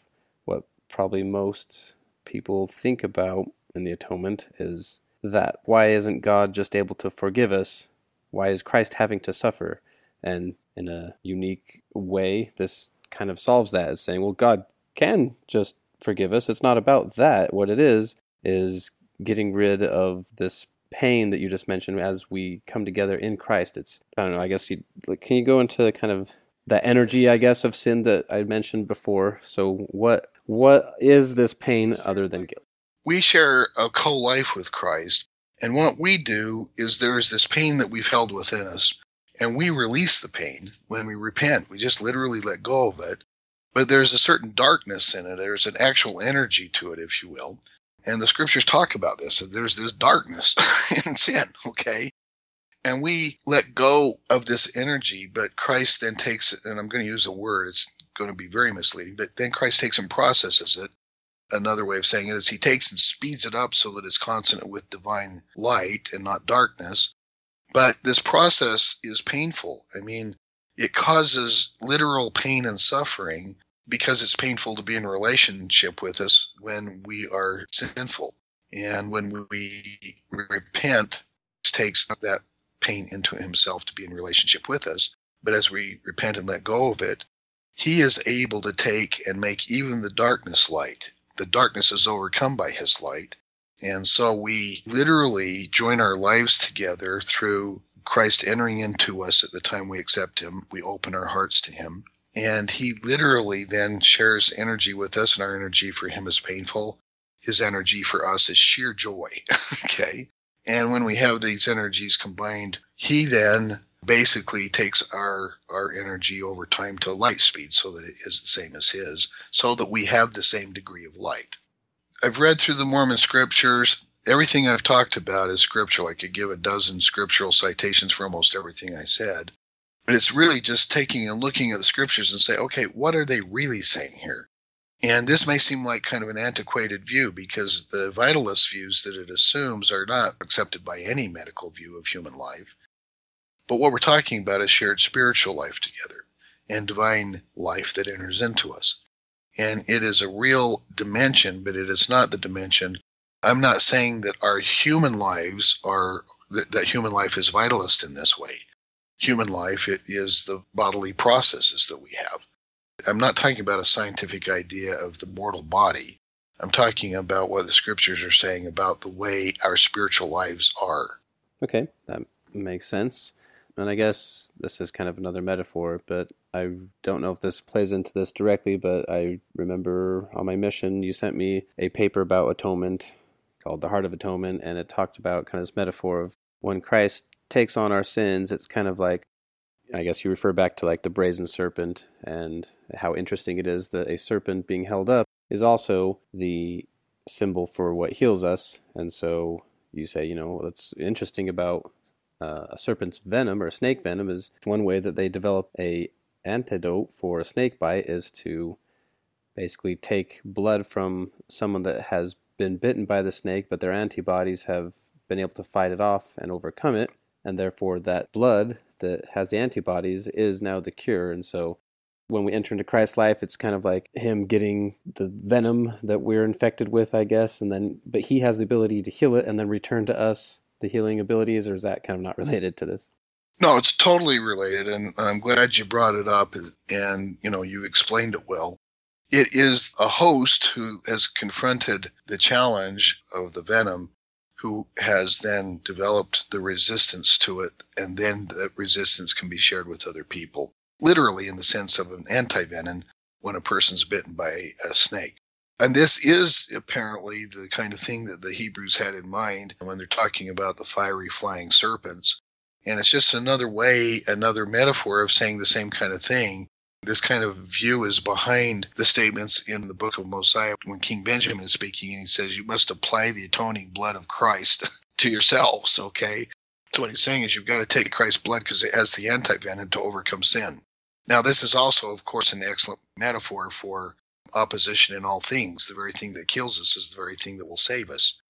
A: what probably most people think about in the atonement is that why isn't God just able to forgive us? Why is Christ having to suffer? And in a unique way, this kind of solves that, is saying, well, God can just forgive us. It's not about that. What it is, is getting rid of this pain that you just mentioned as we come together in Christ. It's I don't know. I guess you like, can you go into kind of the energy, I guess, of sin that I mentioned before. So what what is this pain other than guilt?
B: We share a co-life with Christ, and what we do is there is this pain that we've held within us, and we release the pain when we repent. We just literally let go of it. But there's a certain darkness in it. There's an actual energy to it, if you will. And the scriptures talk about this. There's this darkness in sin, okay? And we let go of this energy, but Christ then takes it, and I'm going to use a word, it's going to be very misleading, but then Christ takes and processes it. Another way of saying it is he takes and speeds it up so that it's consonant with divine light and not darkness. But this process is painful. I mean, it causes literal pain and suffering because it's painful to be in relationship with us when we are sinful. And when we repent, takes that pain into himself to be in relationship with us. But as we repent and let go of it, he is able to take and make even the darkness light. The darkness is overcome by his light. And so we literally join our lives together through Christ entering into us at the time we accept him. We open our hearts to him. And he literally then shares energy with us, and our energy for him is painful. His energy for us is sheer joy. okay. And when we have these energies combined, he then basically takes our our energy over time to light speed so that it is the same as his, so that we have the same degree of light. I've read through the Mormon scriptures. Everything I've talked about is scriptural. I could give a dozen scriptural citations for almost everything I said. But it's really just taking and looking at the scriptures and say, okay, what are they really saying here? And this may seem like kind of an antiquated view because the vitalist views that it assumes are not accepted by any medical view of human life. But what we're talking about is shared spiritual life together and divine life that enters into us. and it is a real dimension, but it is not the dimension. I'm not saying that our human lives are that, that human life is vitalist in this way. Human life it is the bodily processes that we have. I'm not talking about a scientific idea of the mortal body. I'm talking about what the scriptures are saying about the way our spiritual lives are.
A: Okay, that makes sense. And I guess this is kind of another metaphor, but I don't know if this plays into this directly, but I remember on my mission you sent me a paper about atonement called The Heart of Atonement, and it talked about kind of this metaphor of when Christ takes on our sins, it's kind of like I guess you refer back to like the brazen serpent and how interesting it is that a serpent being held up is also the symbol for what heals us. And so you say, you know, what's interesting about uh, a serpent's venom or a snake venom is one way that they develop a antidote for a snake bite is to basically take blood from someone that has been bitten by the snake, but their antibodies have been able to fight it off and overcome it, and therefore that blood that has the antibodies is now the cure. And so when we enter into Christ's life, it's kind of like him getting the venom that we're infected with, I guess, and then but he has the ability to heal it and then return to us the healing abilities, or is that kind of not related to this?
B: No, it's totally related, and I'm glad you brought it up, and you know you explained it well. It is a host who has confronted the challenge of the venom, who has then developed the resistance to it, and then that resistance can be shared with other people, literally in the sense of an antivenom when a person's bitten by a snake. And this is apparently the kind of thing that the Hebrews had in mind when they're talking about the fiery flying serpents. And it's just another way, another metaphor of saying the same kind of thing. This kind of view is behind the statements in the book of Mosiah when King Benjamin is speaking and he says, You must apply the atoning blood of Christ to yourselves, okay? So what he's saying is you've got to take Christ's blood because it has the anti-venom to overcome sin. Now, this is also, of course, an excellent metaphor for opposition in all things. The very thing that kills us is the very thing that will save us.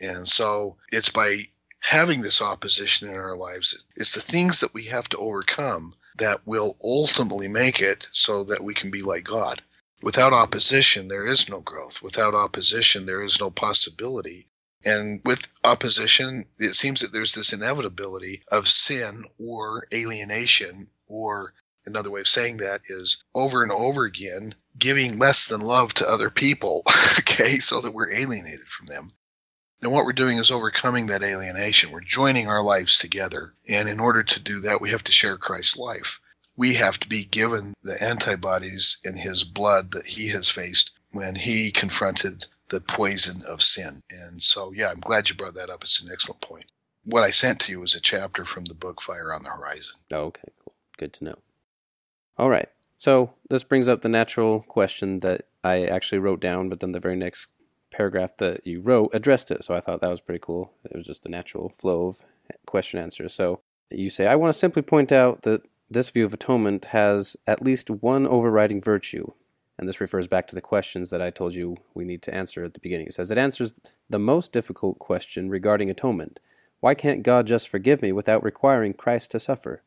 B: And so it's by having this opposition in our lives, it's the things that we have to overcome that will ultimately make it so that we can be like God. Without opposition, there is no growth. Without opposition, there is no possibility. And with opposition, it seems that there's this inevitability of sin or alienation or another way of saying that is over and over again giving less than love to other people, okay, so that we're alienated from them. And what we're doing is overcoming that alienation. We're joining our lives together. And in order to do that, we have to share Christ's life. We have to be given the antibodies in his blood that he has faced when he confronted the poison of sin. And so, yeah, I'm glad you brought that up. It's an excellent point. What I sent to you was a chapter from the book Fire on the Horizon.
A: Oh, okay, cool. Good to know. All right. So this brings up the natural question that I actually wrote down, but then the very next paragraph that you wrote addressed it. So I thought that was pretty cool. It was just the natural flow of question answers. So you say, I want to simply point out that this view of atonement has at least one overriding virtue. And this refers back to the questions that I told you we need to answer at the beginning. It says it answers the most difficult question regarding atonement. Why can't God just forgive me without requiring Christ to suffer?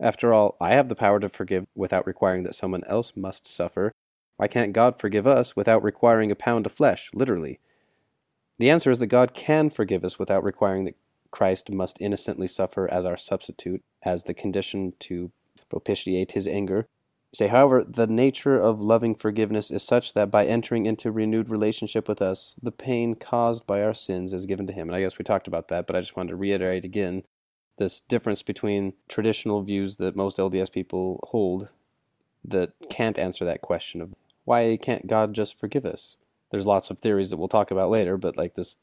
A: After all, I have the power to forgive without requiring that someone else must suffer. Why can't God forgive us without requiring a pound of flesh, literally? The answer is that God can forgive us without requiring that Christ must innocently suffer as our substitute, as the condition to propitiate his anger. Say, however, the nature of loving forgiveness is such that by entering into renewed relationship with us, the pain caused by our sins is given to him. And I guess we talked about that, but I just wanted to reiterate again this difference between traditional views that most LDS people hold that can't answer that question of why can't God just forgive us? There's lots of theories that we'll talk about later, but like this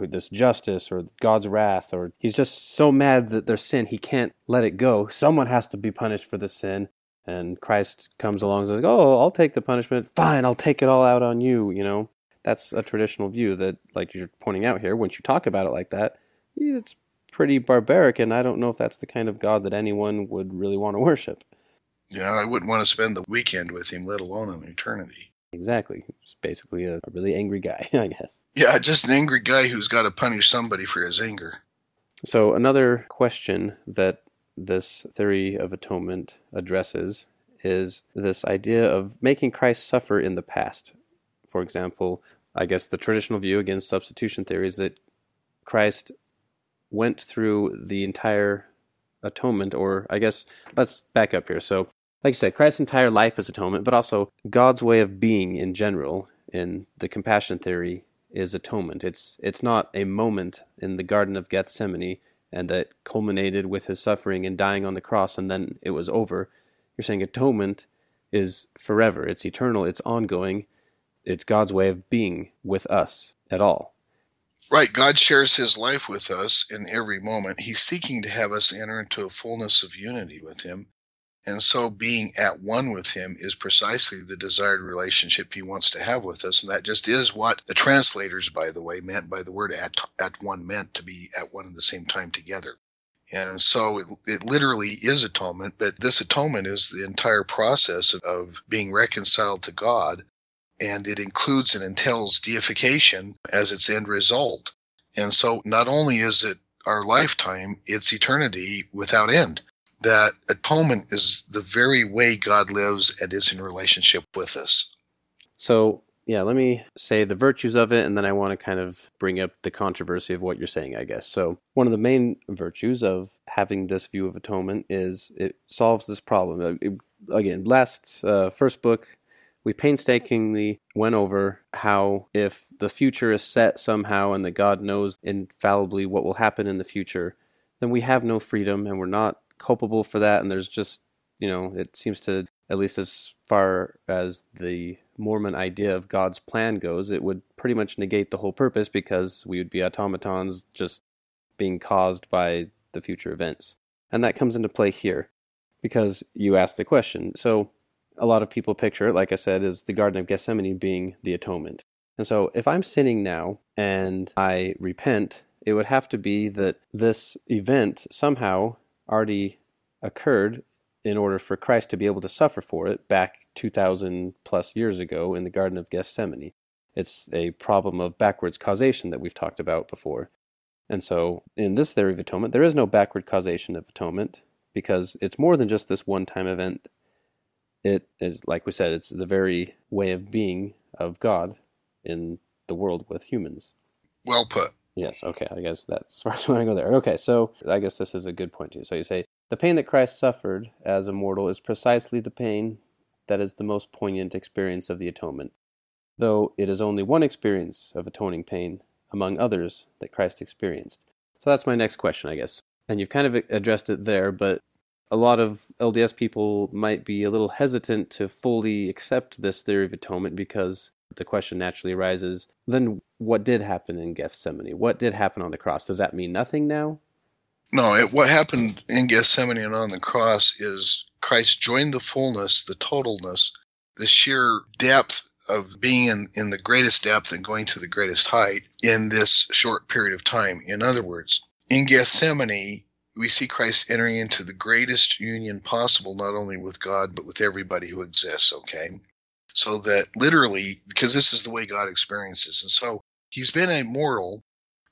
A: this justice or God's wrath or he's just so mad that there's sin he can't let it go. Someone has to be punished for the sin. And Christ comes along and says, "Oh, I'll take the punishment. Fine, I'll take it all out on you." You know, that's a traditional view that, like you're pointing out here, once you talk about it like that, it's pretty barbaric, and I don't know if that's the kind of God that anyone would really want to worship.
B: Yeah, I wouldn't want to spend the weekend with him, let alone an eternity.
A: Exactly. He's basically a, a really angry guy, I guess.
B: Yeah, just an angry guy who's got to punish somebody for his anger.
A: So, another question that this theory of atonement addresses is this idea of making Christ suffer in the past. For example, I guess the traditional view against substitution theory is that Christ went through the entire atonement, or I guess let's back up here. So, like I said, Christ's entire life is atonement, but also God's way of being in general in the compassion theory is atonement. It's it's not a moment in the Garden of Gethsemane and that culminated with his suffering and dying on the cross and then it was over. You're saying atonement is forever, it's eternal, it's ongoing, it's God's way of being with us at all.
B: Right. God shares his life with us in every moment. He's seeking to have us enter into a fullness of unity with him. And so being at one with him is precisely the desired relationship he wants to have with us. And that just is what the translators, by the way, meant by the word at, at one meant to be at one at the same time together. And so it, it literally is atonement, but this atonement is the entire process of, of being reconciled to God and it includes and entails deification as its end result. And so not only is it our lifetime, it's eternity without end. That atonement is the very way God lives and is in relationship with us.
A: So, yeah, let me say the virtues of it, and then I want to kind of bring up the controversy of what you're saying, I guess. So, one of the main virtues of having this view of atonement is it solves this problem. It, again, last uh, first book, we painstakingly went over how if the future is set somehow and that God knows infallibly what will happen in the future, then we have no freedom and we're not culpable for that. And there's just, you know, it seems to, at least as far as the Mormon idea of God's plan goes, it would pretty much negate the whole purpose because we would be automatons just being caused by the future events. And that comes into play here because you asked the question. So, a lot of people picture it, like I said, as the Garden of Gethsemane being the atonement. And so if I'm sinning now and I repent, it would have to be that this event somehow already occurred in order for Christ to be able to suffer for it back 2,000 plus years ago in the Garden of Gethsemane. It's a problem of backwards causation that we've talked about before. And so, in this theory of atonement, there is no backward causation of atonement because it's more than just this one time event it is like we said it's the very way of being of god in the world with humans
B: well put
A: yes okay i guess that's as i want to go there. Okay so i guess this is a good point too. So you say the pain that christ suffered as a mortal is precisely the pain that is the most poignant experience of the atonement though it is only one experience of atoning pain among others that christ experienced. So that's my next question i guess. And you've kind of addressed it there but a lot of LDS people might be a little hesitant to fully accept this theory of atonement because the question naturally arises then what did happen in Gethsemane? What did happen on the cross? Does that mean nothing now?
B: No, it, what happened in Gethsemane and on the cross is Christ joined the fullness, the totalness, the sheer depth of being in, in the greatest depth and going to the greatest height in this short period of time. In other words, in Gethsemane, we see Christ entering into the greatest union possible, not only with God, but with everybody who exists, okay? So that literally, because this is the way God experiences. And so he's been immortal,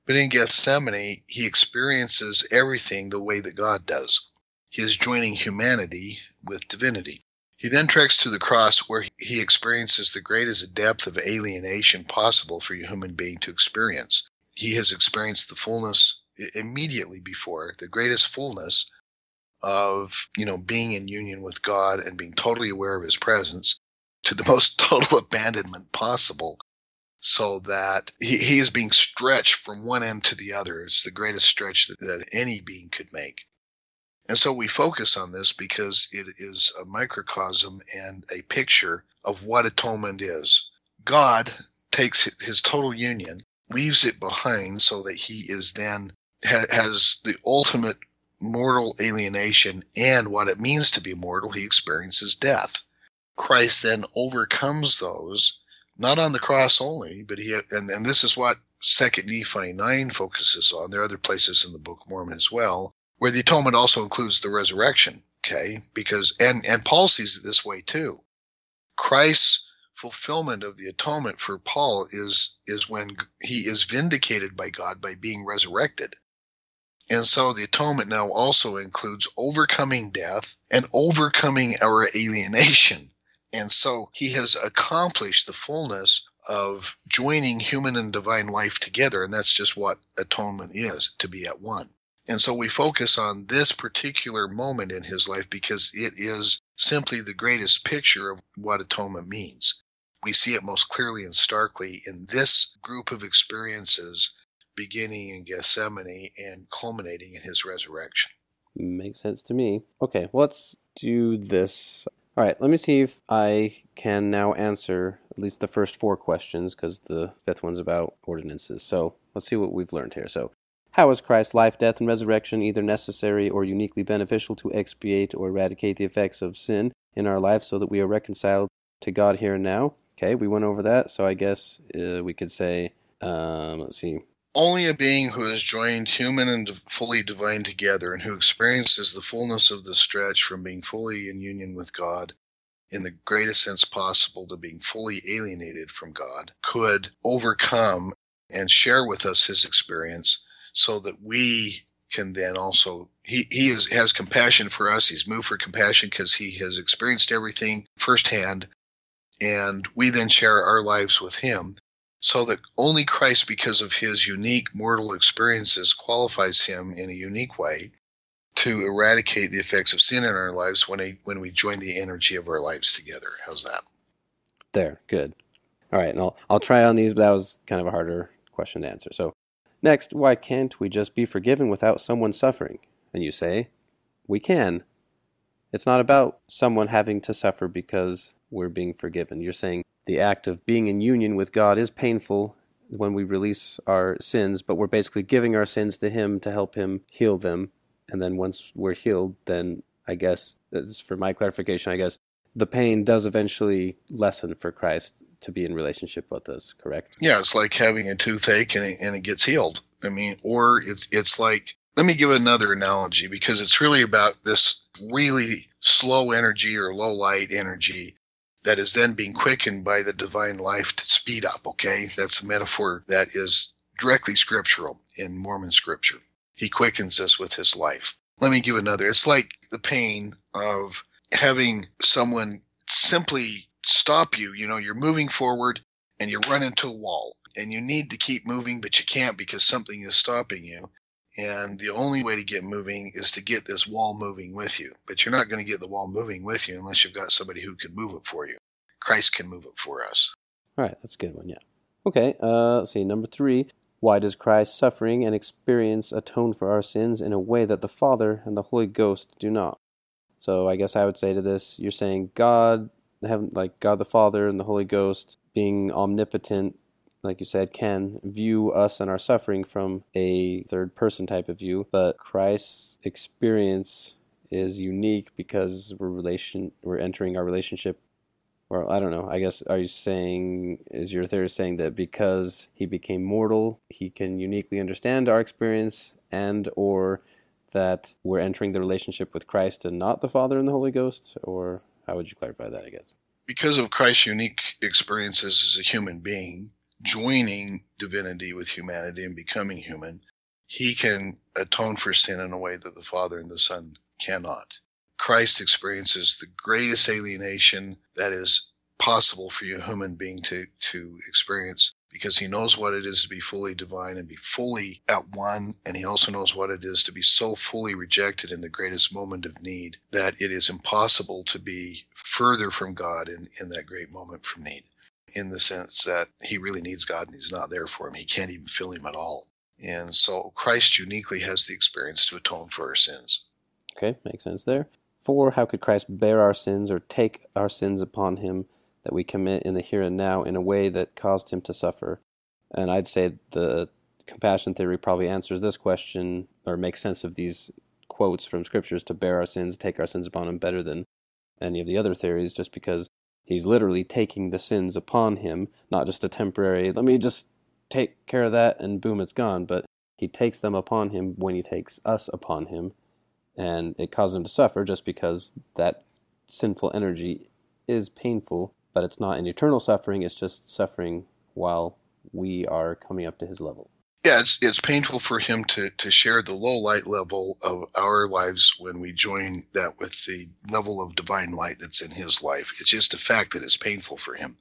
B: but in Gethsemane, he experiences everything the way that God does. He is joining humanity with divinity. He then treks to the cross where he experiences the greatest depth of alienation possible for a human being to experience. He has experienced the fullness immediately before the greatest fullness of you know being in union with God and being totally aware of His presence to the most total abandonment possible, so that he, he is being stretched from one end to the other. It's the greatest stretch that, that any being could make. And so we focus on this because it is a microcosm and a picture of what atonement is. God takes his total union, leaves it behind so that he is then ha- has the ultimate mortal alienation and what it means to be mortal, he experiences death. Christ then overcomes those, not on the cross only, but he and, and this is what Second Nephi nine focuses on. There are other places in the Book of Mormon as well, where the atonement also includes the resurrection. Okay, because and and Paul sees it this way too. Christ's fulfillment of the atonement for Paul is is when he is vindicated by God by being resurrected. And so the atonement now also includes overcoming death and overcoming our alienation. And so he has accomplished the fullness of joining human and divine life together. And that's just what atonement is to be at one. And so we focus on this particular moment in his life because it is simply the greatest picture of what atonement means. We see it most clearly and starkly in this group of experiences beginning in Gethsemane and culminating in his resurrection.
A: Makes sense to me. Okay, let's do this. All right, let me see if I can now answer at least the first four questions because the fifth one's about ordinances. So let's see what we've learned here. So, how is Christ's life, death, and resurrection either necessary or uniquely beneficial to expiate or eradicate the effects of sin in our life so that we are reconciled to God here and now? Okay, we went over that, so I guess uh, we could say, um, let's see.
B: Only a being who has joined human and fully divine together and who experiences the fullness of the stretch from being fully in union with God in the greatest sense possible to being fully alienated from God could overcome and share with us his experience so that we can then also he he is, has compassion for us. He's moved for compassion because he has experienced everything firsthand. And we then share our lives with him so that only Christ because of his unique mortal experiences qualifies him in a unique way to eradicate the effects of sin in our lives when he, when we join the energy of our lives together how's that
A: there good all right and I'll I'll try on these but that was kind of a harder question to answer so Next, why can't we just be forgiven without someone suffering? And you say, we can. It's not about someone having to suffer because we're being forgiven. You're saying the act of being in union with God is painful when we release our sins, but we're basically giving our sins to Him to help Him heal them. And then once we're healed, then I guess, for my clarification, I guess the pain does eventually lessen for Christ to be in relationship with us, correct?
B: Yeah, it's like having a toothache and it, and it gets healed. I mean, or it's it's like let me give another analogy because it's really about this really slow energy or low light energy that is then being quickened by the divine life to speed up. Okay, that's a metaphor that is directly scriptural in Mormon scripture. He quickens us with his life. Let me give another. It's like the pain of having someone simply stop you. You know, you're moving forward and you run into a wall and you need to keep moving, but you can't because something is stopping you. And the only way to get moving is to get this wall moving with you. But you're not going to get the wall moving with you unless you've got somebody who can move it for you. Christ can move it for us.
A: All right, that's a good one, yeah. Okay, uh, let's see. Number three. Why does Christ's suffering and experience atone for our sins in a way that the Father and the Holy Ghost do not? So I guess I would say to this, you're saying God like God the Father and the Holy Ghost being omnipotent, like you said, can view us and our suffering from a third person type of view, but Christ's experience is unique because we're relation we're entering our relationship or I don't know. I guess are you saying is your theory saying that because he became mortal, he can uniquely understand our experience and or that we're entering the relationship with Christ and not the Father and the Holy Ghost or how would you clarify that, I guess?
B: Because of Christ's unique experiences as a human being, joining divinity with humanity and becoming human, he can atone for sin in a way that the Father and the Son cannot. Christ experiences the greatest alienation that is possible for a human being to, to experience because he knows what it is to be fully divine and be fully at one. And he also knows what it is to be so fully rejected in the greatest moment of need that it is impossible to be further from God in, in that great moment from need, in the sense that he really needs God and he's not there for him. He can't even feel him at all. And so Christ uniquely has the experience to atone for our sins.
A: Okay, makes sense there. Four, how could Christ bear our sins or take our sins upon him? that we commit in the here and now in a way that caused him to suffer. And I'd say the compassion theory probably answers this question or makes sense of these quotes from scriptures to bear our sins, take our sins upon him better than any of the other theories, just because he's literally taking the sins upon him, not just a temporary, let me just take care of that and boom, it's gone, but he takes them upon him when he takes us upon him, and it causes him to suffer just because that sinful energy is painful but it's not an eternal suffering, it's just suffering while we are coming up to his level.
B: Yeah, it's it's painful for him to to share the low light level of our lives when we join that with the level of divine light that's in his life. It's just a fact that it's painful for him.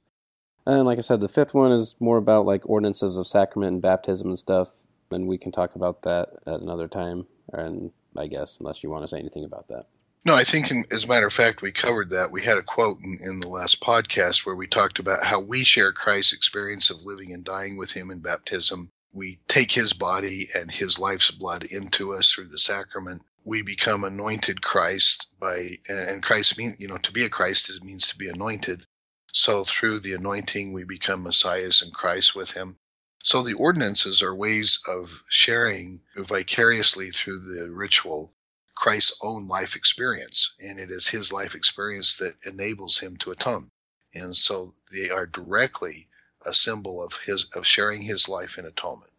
A: And like I said, the fifth one is more about like ordinances of sacrament and baptism and stuff, and we can talk about that at another time. And I guess unless you want to say anything about that.
B: No, I think, in, as a matter of fact, we covered that. We had a quote in, in, the last podcast where we talked about how we share Christ's experience of living and dying with Him in baptism. We take His body and His life's blood into us through the sacrament. We become anointed Christ by, and Christ means, you know, to be a Christ is, means to be anointed. So through the anointing, we become Messiahs and Christ with Him. So the ordinances are ways of sharing vicariously through the ritual Christ's own life experience, and it is his life experience that enables him to atone. And so they are directly a symbol of his of sharing his life in atonement.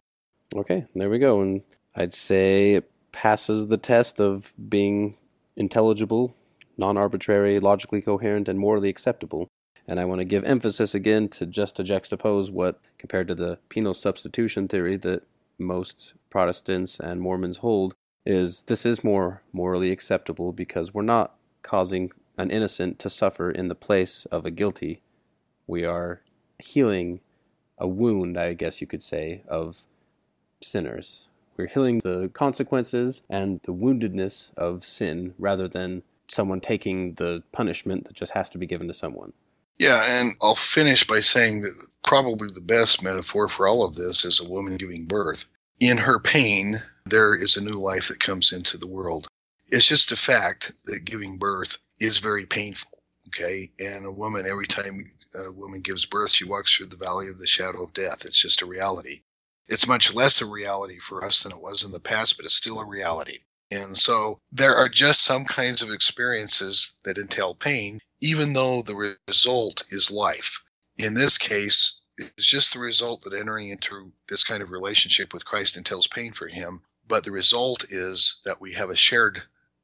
A: Okay, there we go. And I'd say it passes the test of being intelligible, non-arbitrary, logically coherent, and morally acceptable. And I want to give emphasis again to just to juxtapose what, compared to the penal substitution theory that most Protestants and Mormons hold, is this is more morally acceptable because we're not causing an innocent to suffer in the place of a guilty. We are healing a wound, I guess you could say, of sinners. We're healing the consequences and the woundedness of sin rather than someone taking the punishment that just has to be given to someone.
B: Yeah, and I'll finish by saying that probably the best metaphor for all of this is a woman giving birth. In her pain, there is a new life that comes into the world. It's just a fact that giving birth is very painful. Okay. And a woman, every time a woman gives birth, she walks through the valley of the shadow of death. It's just a reality. It's much less a reality for us than it was in the past, but it's still a reality. And so there are just some kinds of experiences that entail pain, even though the result is life. In this case, it's just the result that entering into this kind of relationship with Christ entails pain for him. But the result is that we have a shared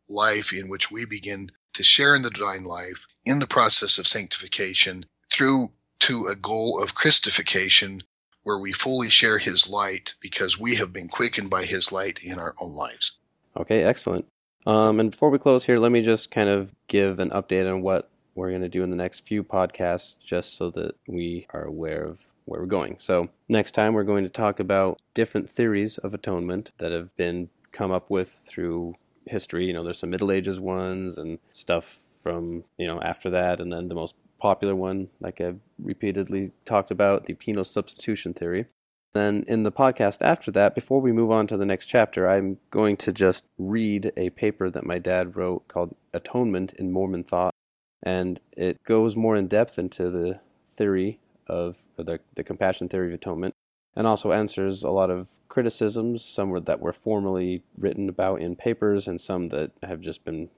B: life in which we begin to share in the divine life in the process of sanctification through to a goal of Christification where we fully share his light because we have been quickened by his light in our own lives.
A: Okay, excellent. Um, and before we close here, let me just kind of give an update on what we're going to do in the next few podcasts just so that we are aware of where we're going. So, next time we're going to talk about different theories of atonement that have been come up with through history. You know, there's some Middle Ages ones and stuff from, you know, after that and then the most popular one like I've repeatedly talked about, the penal substitution theory. Then in the podcast after that, before we move on to the next chapter, I'm going to just read a paper that my dad wrote called Atonement in Mormon Thought and it goes more in depth into the theory of the, the compassion theory of atonement and also answers a lot of criticisms some were, that were formally written about in papers and some that have just been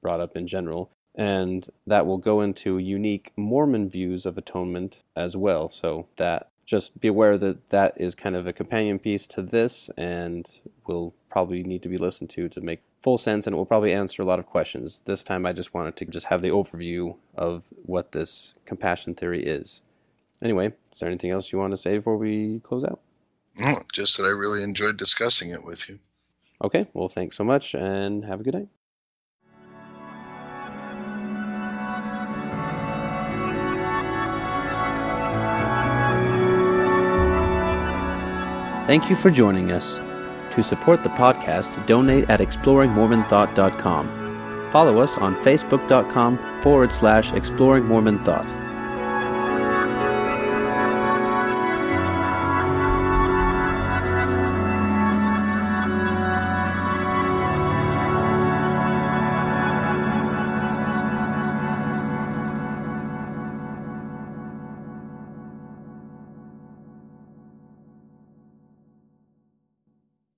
A: brought up in general and that will go into unique mormon views of atonement as well so that just be aware that that is kind of a companion piece to this and will probably need to be listened to to make full sense and it will probably answer a lot of questions. This time I just wanted to just have the overview of what this compassion theory is. Anyway, is there anything else you want to say before we close out?
B: No, just that I really enjoyed discussing it with you.
A: Okay, well, thanks so much and have a good night. Thank you for joining us. To support the podcast, donate at exploringmormonthought.com. Follow us on facebook.com forward slash exploring Mormon Thought.